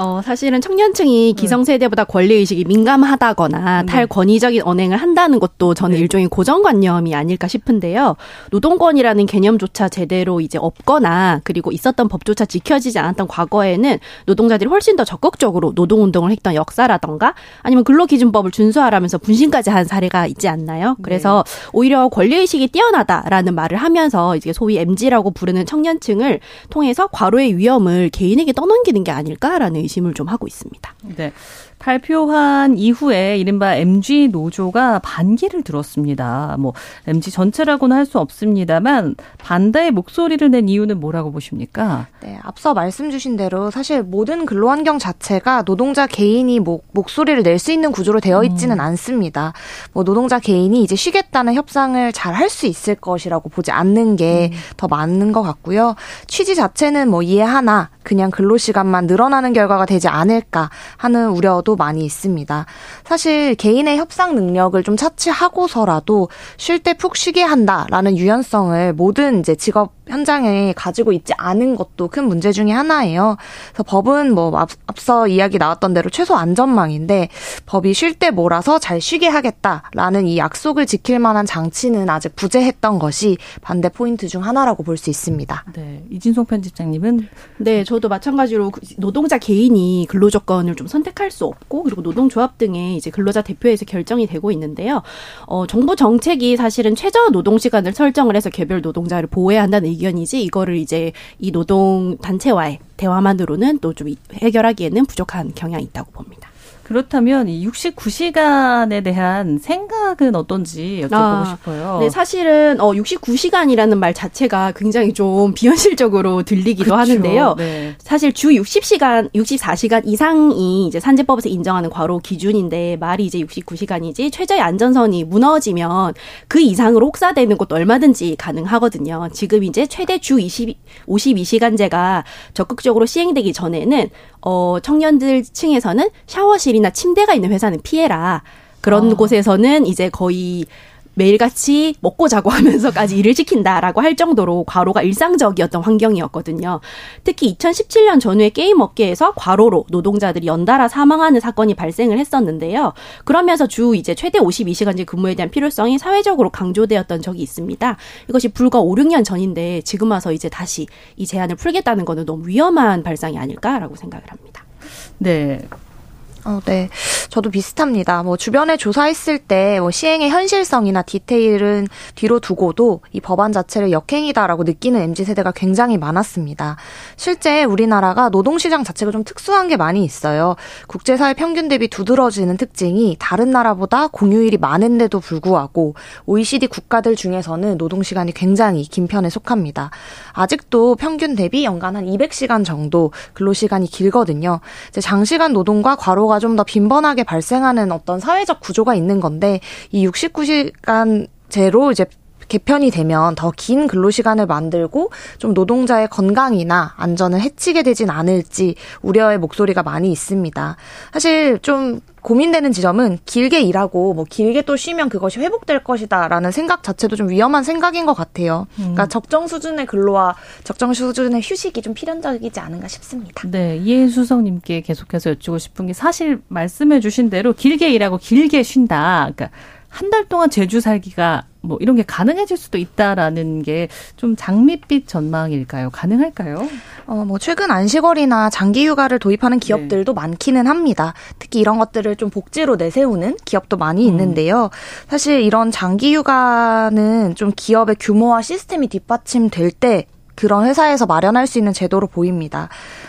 Speaker 8: 어, 사실은 청년층이 네. 기성세대보다 권리의식이 민감하다거나 네. 탈권위적인 언행을 한다는 것도 저는 네. 일종의 고정관념이 아닐까 싶은데요. 노동권이라는 개념조차 제대로 이제 없거나 그리고 있었던 법조차 지켜지지 않았던 과거에는 노동자들이 훨씬 더 적극적으로 노동운동을 했던 역사라던가 아니면 근로기준법을 준수하라면서 분신까지 한 사례가 있지 않나요? 네. 그래서 네. 오히려 권리의식이 뛰어나다라는 말을 하면서 이제 소위 MG라고 부르는 청년층을 통해서 과로의 위험을 개인에게 떠넘기는 게 아닐까라는 의심을 좀 하고 있습니다.
Speaker 2: 네. 발표한 이후에 이른바 MG 노조가 반기를 들었습니다. 뭐 MG 전체라고는 할 수 없습니다만 반대의 목소리를 낸 이유는 뭐라고 보십니까?
Speaker 7: 네, 앞서 말씀 주신 대로 사실 모든 근로 환경 자체가 노동자 개인이 목, 목소리를 낼 수 있는 구조로 되어 있지는 음. 않습니다. 뭐 노동자 개인이 이제 쉬겠다는 협상을 잘 할 수 있을 것이라고 보지 않는 게더 음. 맞는 것 같고요. 취지 자체는 뭐 이해하나 그냥 근로 시간만 늘어나는 결과가 되지 않을까 하는 우려도 많이 있습니다. 사실 개인의 협상 능력을 좀 차치하고서라도 쉴 때 푹 쉬게 한다라는 유연성을 모든 이제 직업 현장에 가지고 있지 않은 것도 큰 문제 중의 하나예요. 그래서 법은 뭐 앞서 이야기 나왔던 대로 최소 안전망인데 법이 쉴 때 몰아서 잘 쉬게 하겠다라는 이 약속을 지킬 만한 장치는 아직 부재했던 것이 반대 포인트 중 하나라고 볼 수 있습니다.
Speaker 2: 네. 이진송 편집장님은
Speaker 8: 네, 저도 마찬가지로 그 노동자 개인이 근로 조건을 좀 선택할 수 없고 그리고 노동조합 등의 이제 근로자 대표에서 결정이 되고 있는데요. 어, 정부 정책이 사실은 최저 노동 시간을 설정을 해서 개별 노동자를 보호해야 한다는 의견이지 이거를 이제 이 노동 단체와의 대화만으로는 또 좀 해결하기에는 부족한 경향이 있다고 봅니다.
Speaker 2: 그렇다면 이 69시간에 대한 생각은 어떤지 여쭤보고 아, 싶어요.
Speaker 8: 네, 사실은 어 69시간이라는 말 자체가 굉장히 좀 비현실적으로 들리기도 그쵸, 하는데요. 네. 사실 주 60시간, 64시간 이상이 이제 산재법에서 인정하는 과로 기준인데 말이 이제 69시간이지 최저의 안전선이 무너지면 그 이상으로 혹사되는 것도 얼마든지 가능하거든요. 지금 이제 최대 주 20, 52시간제가 적극적으로 시행되기 전에는 어 청년들 층에서는 샤워실이 룸이나 침대가 있는 회사는 피해라. 그런 어. 곳에서는 이제 거의 매일같이 먹고 자고 하면서까지 일을 시킨다라고 할 정도로 과로가 일상적이었던 환경이었거든요. 특히 2017년 전후에 게임 업계에서 과로로 노동자들이 연달아 사망하는 사건이 발생을 했었는데요. 그러면서 주 이제 최대 52시간제 근무에 대한 필요성이 사회적으로 강조되었던 적이 있습니다. 이것이 불과 5, 6년 전인데 지금 와서 이제 다시 이 제한을 풀겠다는 거는 너무 위험한 발상이 아닐까라고 생각을 합니다.
Speaker 2: 네.
Speaker 7: 어, 네. 저도 비슷합니다. 뭐 주변에 조사했을 때 뭐 시행의 현실성이나 디테일은 뒤로 두고도 이 법안 자체를 역행이다라고 느끼는 MZ 세대가 굉장히 많았습니다. 실제 우리나라가 노동 시장 자체가 좀 특수한 게 많이 있어요. 국제사회 평균 대비 두드러지는 특징이 다른 나라보다 공휴일이 많은데도 불구하고 OECD 국가들 중에서는 노동 시간이 굉장히 긴 편에 속합니다. 아직도 평균 대비 연간 한 200시간 정도 근로 시간이 길거든요. 이제 장시간 노동과 과로가 좀 더 빈번하게 발생하는 어떤 사회적 구조가 있는 건데 이 69시간 제로 이제 개편이 되면 더 긴 근로시간을 만들고 좀 노동자의 건강이나 안전을 해치게 되진 않을지 우려의 목소리가 많이 있습니다. 사실 좀 고민되는 지점은 길게 일하고 뭐 길게 또 쉬면 그것이 회복될 것이다라는 생각 자체도 좀 위험한 생각인 것 같아요. 그러니까 음. 적정 수준의 근로와 적정 수준의 휴식이 좀 필연적이지 않은가 싶습니다.
Speaker 2: 네, 이해수석님께 계속해서 여쭈고 싶은 게 사실 말씀해주신 대로 길게 일하고 길게 쉰다. 그러니까 한 달 동안 제주 살기가 뭐 이런 게 가능해질 수도 있다라는 게 좀 장밋빛 전망일까요? 가능할까요?
Speaker 7: 어, 뭐 최근 안식월이나 장기 휴가를 도입하는 기업들도 네. 많기는 합니다. 특히 이런 것들을 좀 복지로 내세우는 기업도 많이 음. 있는데요. 사실 이런 장기 휴가는 좀 기업의 규모와 시스템이 뒷받침될 때 그런 회사에서 마련할 수 있는 제도로 보입니다.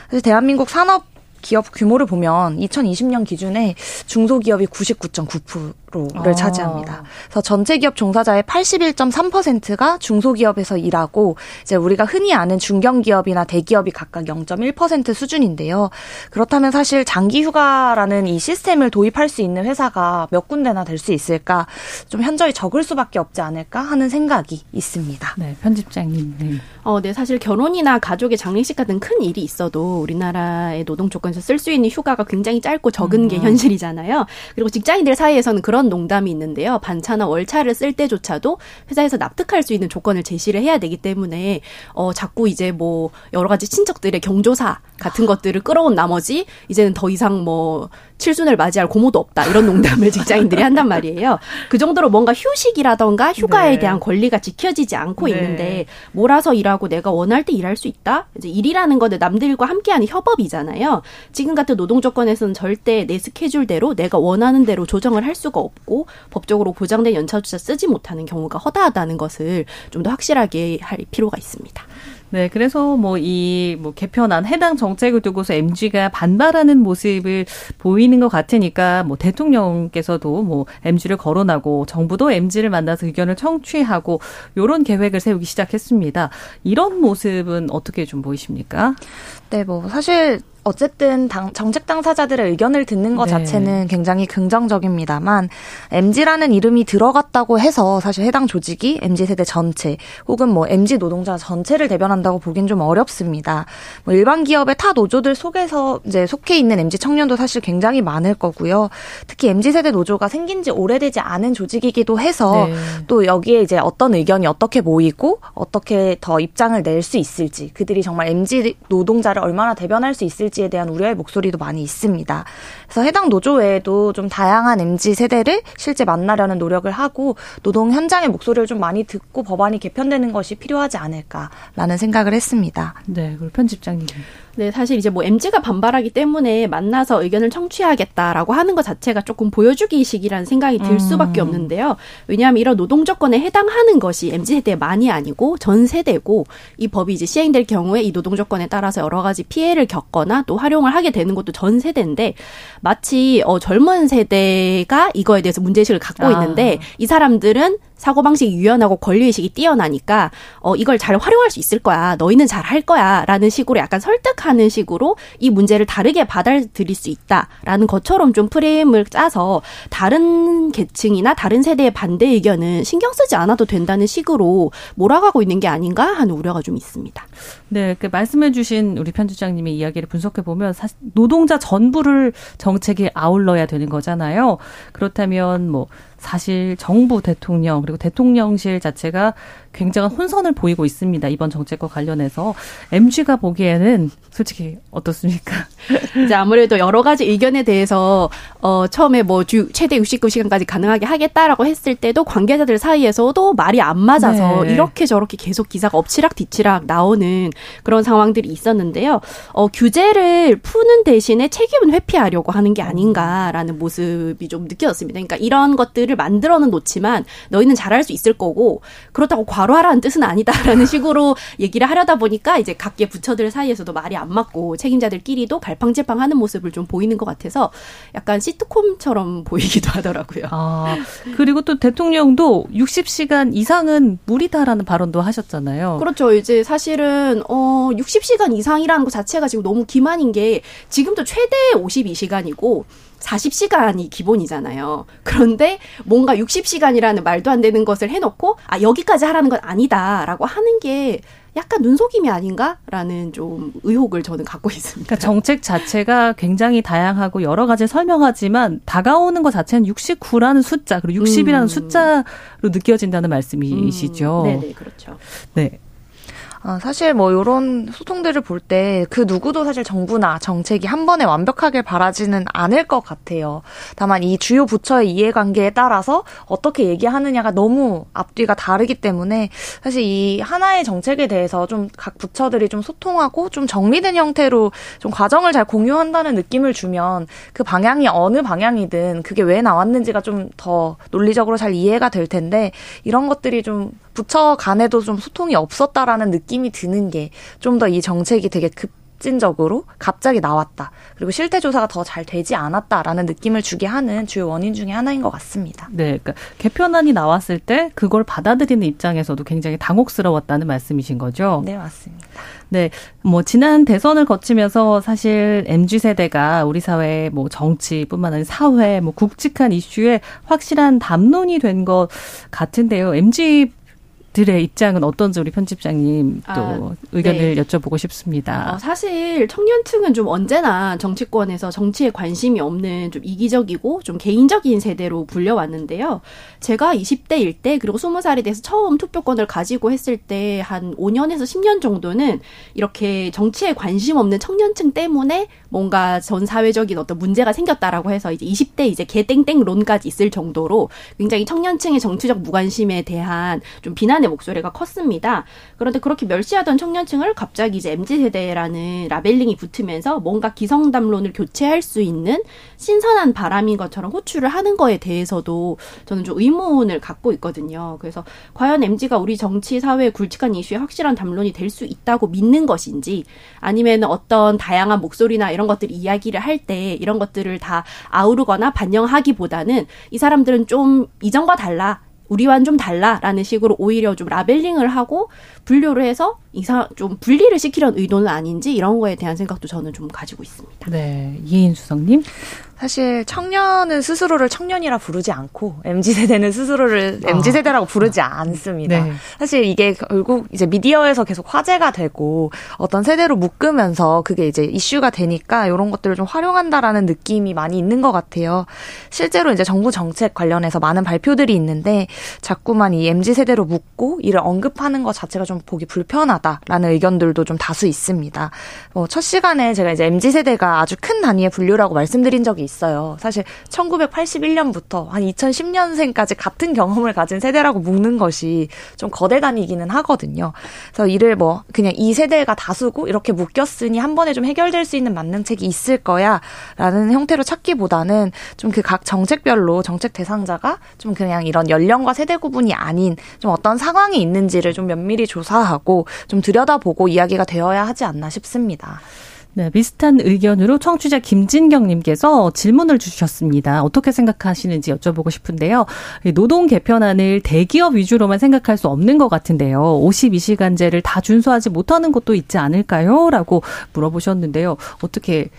Speaker 7: 그래서 대한민국 산업 기업 규모를 보면 2020년 기준에 중소기업이 99.9%, 10%를 아. 차지합니다. 그래서 전체 기업 종사자의 81.3%가 중소기업에서 일하고 이제 우리가 흔히 아는 중견기업이나 대기업이 각각 0.1% 수준인데요. 그렇다면 사실 장기 휴가라는 이 시스템을 도입할 수 있는 회사가 몇 군데나 될 수 있을까? 좀 현저히 적을 수밖에 없지 않을까 하는 생각이 있습니다.
Speaker 2: 네, 편집장님. 네.
Speaker 8: 어, 네, 사실 결혼이나 가족의 장례식 같은 큰 일이 있어도 우리나라의 노동 조건에서 쓸 수 있는 휴가가 굉장히 짧고 적은 음. 게 현실이잖아요. 그리고 직장인들 사이에서는 그런 그런 농담이 있는데요. 반차나 월차를 쓸 때조차도 회사에서 납득할 수 있는 조건을 제시를 해야 되기 때문에 어 자꾸 이제 뭐 여러 가지 친척들의 경조사 같은 것들을 끌어온 나머지 이제는 더 이상 뭐 칠순을 맞이할 고모도 없다 이런 농담을 직장인들이 한단 말이에요. 그 정도로 뭔가 휴식이라던가 휴가에 네. 대한 권리가 지켜지지 않고 네. 있는데 몰아서 일하고 내가 원할 때 일할 수 있다. 이제 일이라는 거는 남들과 함께하는 협업이잖아요. 지금 같은 노동 조건에서는 절대 내 스케줄대로 내가 원하는 대로 조정을 할 수가 없고 법적으로 보장된 연차조차 쓰지 못하는 경우가 허다하다는 것을 좀 더 확실하게 할 필요가 있습니다.
Speaker 2: 네, 그래서 뭐 이뭐 뭐 개편안 해당 정책을 두고서 MG가 반발하는 모습을 보이는 것 같으니까 뭐 대통령께서도 뭐 MG를 거론하고 정부도 MG를 만나서 의견을 청취하고 요런 계획을 세우기 시작했습니다. 이런 모습은 어떻게 좀 보이십니까?
Speaker 7: 네, 뭐 사실 어쨌든 당, 정책 당사자들의 의견을 듣는 것 네. 자체는 굉장히 긍정적입니다만 MZ라는 이름이 들어갔다고 해서 사실 해당 조직이 MZ 세대 전체 혹은 뭐 MZ 노동자 전체를 대변한다고 보긴 좀 어렵습니다. 뭐 일반 기업의 타 노조들 속에서 이제 속해 있는 MZ 청년도 사실 굉장히 많을 거고요. 특히 MZ 세대 노조가 생긴 지 오래되지 않은 조직이기도 해서 네. 또 여기에 이제 어떤 의견이 어떻게 모이고 어떻게 더 입장을 낼 수 있을지 그들이 정말 MZ 노동자를 얼마나 대변할 수 있을지 있을지에 대한 우려의 목소리도 많이 있습니다. 그래서 해당 노조 외에도 좀 다양한 MZ 세대를 실제 만나려는 노력을 하고 노동 현장의 목소리를 좀 많이 듣고 법안이 개편되는 것이 필요하지 않을까라는 생각을 했습니다.
Speaker 2: 네, 그리고 편집장님.
Speaker 8: 네, 사실 이제 뭐 MZ가 반발하기 때문에 만나서 의견을 청취하겠다라고 하는 것 자체가 조금 보여주기식이라는 생각이 들 음. 수밖에 없는데요. 왜냐하면 이런 노동 조건에 해당하는 것이 MZ 세대만이 아니고 전 세대고 이 법이 이제 시행될 경우에 이 노동 조건에 따라서 여러 가지 피해를 겪거나 또 활용을 하게 되는 것도 전 세대인데 마치 어 젊은 세대가 이거에 대해서 문제의식을 갖고 아. 있는데 이 사람들은 사고방식이 유연하고 권리의식이 뛰어나니까 어 이걸 잘 활용할 수 있을 거야. 너희는 잘 할 거야. 라는 식으로 약간 설득하는 식으로 이 문제를 다르게 받아들일 수 있다라는 것처럼 좀 프레임을 짜서 다른 계층이나 다른 세대의 반대 의견은 신경 쓰지 않아도 된다는 식으로 몰아가고 있는 게 아닌가 하는 우려가 좀 있습니다.
Speaker 2: 네, 그 말씀해 주신 우리 편집장님의 이야기를 분석해 보면 노동자 전부를 정책에 아울러야 되는 거잖아요. 그렇다면 뭐 사실 정부 대통령 그리고 대통령실 자체가 굉장한 혼선을 보이고 있습니다. 이번 정책과 관련해서 MG가 보기에는 솔직히 어떻습니까?
Speaker 8: 이제 아무래도 여러 가지 의견에 대해서 어 처음에 뭐 주 최대 69시간까지 가능하게 하겠다라고 했을 때도 관계자들 사이에서도 말이 안 맞아서 네. 이렇게 저렇게 계속 기사가 엎치락 뒤치락 나오는 그런 상황들이 있었는데요. 어 규제를 푸는 대신에 책임은 회피하려고 하는 게 아닌가라는 모습이 좀 느껴졌습니다. 그러니까 이런 것들을 만들어는 놓지만 너희는 잘할 수 있을 거고 그렇다고 과로 하라는 뜻은 아니다라는 식으로 얘기를 하려다 보니까 이제 각계 부처들 사이에서도 말이 안 맞고 책임자들끼리도 갈팡질팡 하는 모습을 좀 보이는 것 같아서 약간 시트콤처럼 보이기도 하더라고요.
Speaker 2: 아, 그리고 또 대통령도 60시간 이상은 무리다라는 발언도 하셨잖아요.
Speaker 8: 그렇죠. 이제 사실은 어 60시간 이상이라는 것 자체가 지금 너무 기만인 게 지금도 최대 52시간이고 40시간이 기본이잖아요. 그런데 뭔가 60시간이라는 말도 안 되는 것을 해놓고, 아, 여기까지 하라는 건 아니다라고 하는 게 약간 눈속임이 아닌가라는 좀 의혹을 저는 갖고 있습니다.
Speaker 2: 그러니까 정책 자체가 굉장히 다양하고 여러 가지 설명하지만 다가오는 것 자체는 69라는 숫자 그리고 60이라는 음. 숫자로 느껴진다는 말씀이시죠.
Speaker 8: 음. 네, 그렇죠.
Speaker 2: 네.
Speaker 7: 어, 사실 뭐 이런 소통들을 볼 때 그 누구도 사실 정부나 정책이 한 번에 완벽하게 바라지는 않을 것 같아요. 다만 이 주요 부처의 이해관계에 따라서 어떻게 얘기하느냐가 너무 앞뒤가 다르기 때문에 사실 이 하나의 정책에 대해서 좀 각 부처들이 좀 소통하고 좀 정리된 형태로 좀 과정을 잘 공유한다는 느낌을 주면 그 방향이 어느 방향이든 그게 왜 나왔는지가 좀 더 논리적으로 잘 이해가 될 텐데 이런 것들이 좀 부처 간에도 좀 소통이 없었다라는 느낌이 드는 게 좀 더 이 정책이 되게 급 급진적으로 갑자기 나왔다. 그리고 실태 조사가 더 잘 되지 않았다라는 느낌을 주게 하는 주요 원인 중의 하나인 것 같습니다.
Speaker 2: 네, 그러니까 개편안이 나왔을 때 그걸 받아들이는 입장에서도 굉장히 당혹스러웠다는 말씀이신 거죠?
Speaker 7: 네, 맞습니다.
Speaker 2: 네, 뭐 지난 대선을 거치면서 사실 mz 세대가 우리 사회 뭐 정치뿐만 아니라 사회 뭐 굵직한 이슈에 확실한 담론이 된 것 같은데요. mz 들의 입장은 어떤지 우리 편집장님 또 아, 의견을 네. 여쭤보고 싶습니다.
Speaker 8: 어, 사실 청년층은 좀 언제나 정치권에서 정치에 관심이 없는 좀 이기적이고 좀 개인적인 세대로 불려왔는데요. 제가 20대 일 때 그리고 20살이 돼서 처음 투표권을 가지고 했을 때 한 5년에서 10년 정도는 이렇게 정치에 관심 없는 청년층 때문에 뭔가 전 사회적인 어떤 문제가 생겼다라고 해서 이제 20대 이제 개땡땡론까지 있을 정도로 굉장히 청년층의 정치적 무관심에 대한 좀 비난의 목소리가 컸습니다. 그런데 그렇게 멸시하던 청년층을 갑자기 이제 MZ 세대라는 라벨링이 붙으면서 뭔가 기성담론을 교체할 수 있는 신선한 바람인 것처럼 호출을 하는 거에 대해서도 저는 좀 의문을 갖고 있거든요. 그래서 과연 MZ가 우리 정치 사회 굵직한 이슈에 확실한 담론이 될 수 있다고 믿는 것인지 아니면 어떤 다양한 목소리나 이런 것들 이야기를 할 때 이런 것들을 다 아우르거나 반영하기보다는 이 사람들은 좀 이전과 달라. 우리와는 좀 달라라는 식으로 오히려 좀 라벨링을 하고 분류를 해서 이상 좀 분리를 시키려는 의도는 아닌지 이런 거에 대한 생각도 저는 좀 가지고 있습니다.
Speaker 2: 네, 이인 수석님.
Speaker 7: 사실 청년은 스스로를 청년이라 부르지 않고 mz 세대는 스스로를 아. mz 세대라고 부르지 않습니다. 네. 사실 이게 결국 이제 미디어에서 계속 화제가 되고 어떤 세대로 묶으면서 그게 이제 이슈가 되니까 이런 것들을 좀 활용한다라는 느낌이 많이 있는 것 같아요. 실제로 이제 정부 정책 관련해서 많은 발표들이 있는데 자꾸만 이 mz 세대로 묶고 이를 언급하는 것 자체가 좀 보기 불편하다라는 의견들도 좀 다수 있습니다. 뭐 첫 시간에 제가 이제 mz 세대가 아주 큰 단위의 분류라고 말씀드린 적이 있어요. 사실 1981년부터 한 2010년생까지 같은 경험을 가진 세대라고 묶는 것이 좀 거대 단위기는 하거든요. 그래서 이를 뭐 그냥 이 세대가 다수고 이렇게 묶였으니 한 번에 좀 해결될 수 있는 만능책이 있을 거야라는 형태로 찾기보다는 좀 그 각 정책별로 정책 대상자가 좀 그냥 이런 연령과 세대 구분이 아닌 좀 어떤 상황이 있는지를 좀 면밀히 조사하고 좀 들여다보고 이야기가 되어야 하지 않나 싶습니다.
Speaker 2: 네, 비슷한 의견으로 청취자 김진경님께서 질문을 주셨습니다. 어떻게 생각하시는지 여쭤보고 싶은데요. 노동 개편안을 대기업 위주로만 생각할 수 없는 것 같은데요. 52시간제를 다 준수하지 못하는 것도 있지 않을까요? 라고 물어보셨는데요. 어떻게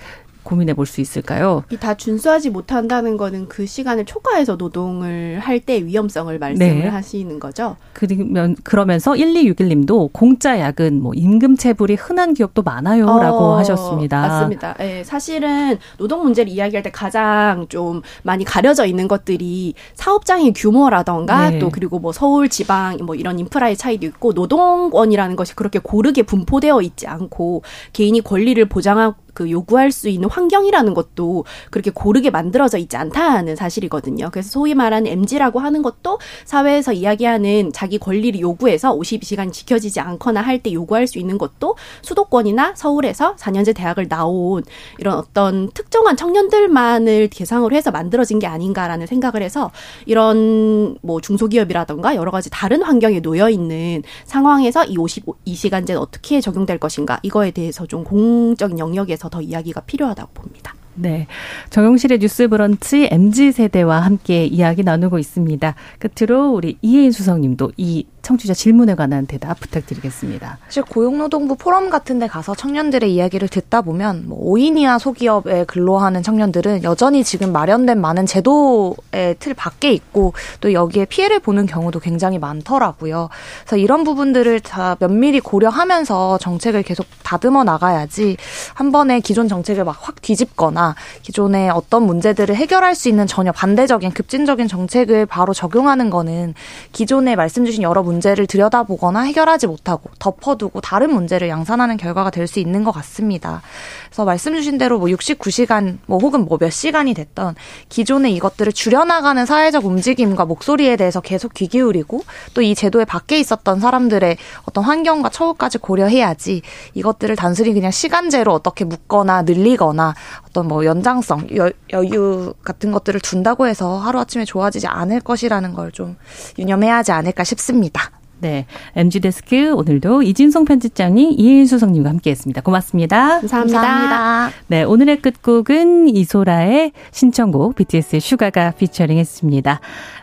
Speaker 2: 고민해 볼 수 있을까요?
Speaker 8: 다 준수하지 못한다는 거는 그 시간을 초과해서 노동을 할 때 위험성을 말씀을 네. 하시는 거죠.
Speaker 2: 그러면 그러면서 1261님도 공짜 야근 뭐 임금 체불이 흔한 기업도 많아요라고 어, 하셨습니다.
Speaker 8: 맞습니다. 네, 사실은 노동 문제를 이야기할 때 가장 좀 많이 가려져 있는 것들이 사업장의 규모라던가 네. 또 그리고 뭐 서울 지방 뭐 이런 인프라의 차이도 있고 노동원이라는 것이 그렇게 고르게 분포되어 있지 않고 개인이 권리를 보장하고 그 요구할 수 있는 환경이라는 것도 그렇게 고르게 만들어져 있지 않다는 사실이거든요. 그래서 소위 말하는 MG라고 하는 것도 사회에서 이야기하는 자기 권리를 요구해서 52시간 지켜지지 않거나 할 때 요구할 수 있는 것도 수도권이나 서울에서 4년제 대학을 나온 이런 어떤 특정한 청년들만을 대상으로 해서 만들어진 게 아닌가라는 생각을 해서 이런 뭐 중소기업이라던가 여러 가지 다른 환경에 놓여 있는 상황에서 이 52시간제는 어떻게 적용될 것인가 이거에 대해서 좀 공적인 영역에서 더 이야기가 필요하다고 봅니다.
Speaker 2: 네. 정용실의 뉴스 브런치 MZ 세대와 함께 이야기 나누고 있습니다. 끝으로 우리 이혜인 수석님도 이 청취자 질문에 관한 대답 부탁드리겠습니다.
Speaker 7: 사실 고용노동부 포럼 같은 데 가서 청년들의 이야기를 듣다 보면 뭐 5인 이하 소기업에 근로하는 청년들은 여전히 지금 마련된 많은 제도의 틀 밖에 있고 또 여기에 피해를 보는 경우도 굉장히 많더라고요. 그래서 이런 부분들을 다 면밀히 고려하면서 정책을 계속 다듬어 나가야지 한 번에 기존 정책을 막 확 뒤집거나 기존의 어떤 문제들을 해결할 수 있는 전혀 반대적인 급진적인 정책을 바로 적용하는 거는 기존에 말씀 주신 여러 분 문제를 들여다보거나 해결하지 못하고 덮어두고 다른 문제를 양산하는 결과가 될 수 있는 것 같습니다. 그래서 말씀 주신 대로 뭐 69시간 뭐 혹은 뭐 몇 시간이 됐던 기존의 이것들을 줄여나가는 사회적 움직임과 목소리에 대해서 계속 귀 기울이고 또 이 제도에 밖에 있었던 사람들의 어떤 환경과 처우까지 고려해야지 이것들을 단순히 그냥 시간제로 어떻게 묶거나 늘리거나 어떤 뭐 연장성 여, 여유 같은 것들을 둔다고 해서 하루아침에 좋아지지 않을 것이라는 걸 좀 유념해야 하지 않을까 싶습니다.
Speaker 2: 네. MG 데스크 오늘도 이진송 편집장님, 이혜인 수석님과 함께 했습니다. 고맙습니다.
Speaker 8: 감사합니다. 감사합니다.
Speaker 2: 네. 오늘의 끝곡은 이소라의 신청곡 BTS의 슈가가 피처링 했습니다.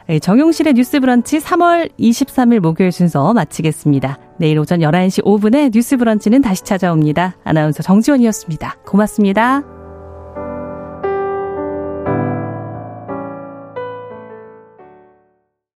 Speaker 2: 네, 정용실의 뉴스 브런치 3월 23일 목요일 순서 마치겠습니다. 내일 오전 11시 5분에 뉴스 브런치는 다시 찾아옵니다. 아나운서 정지원이었습니다. 고맙습니다.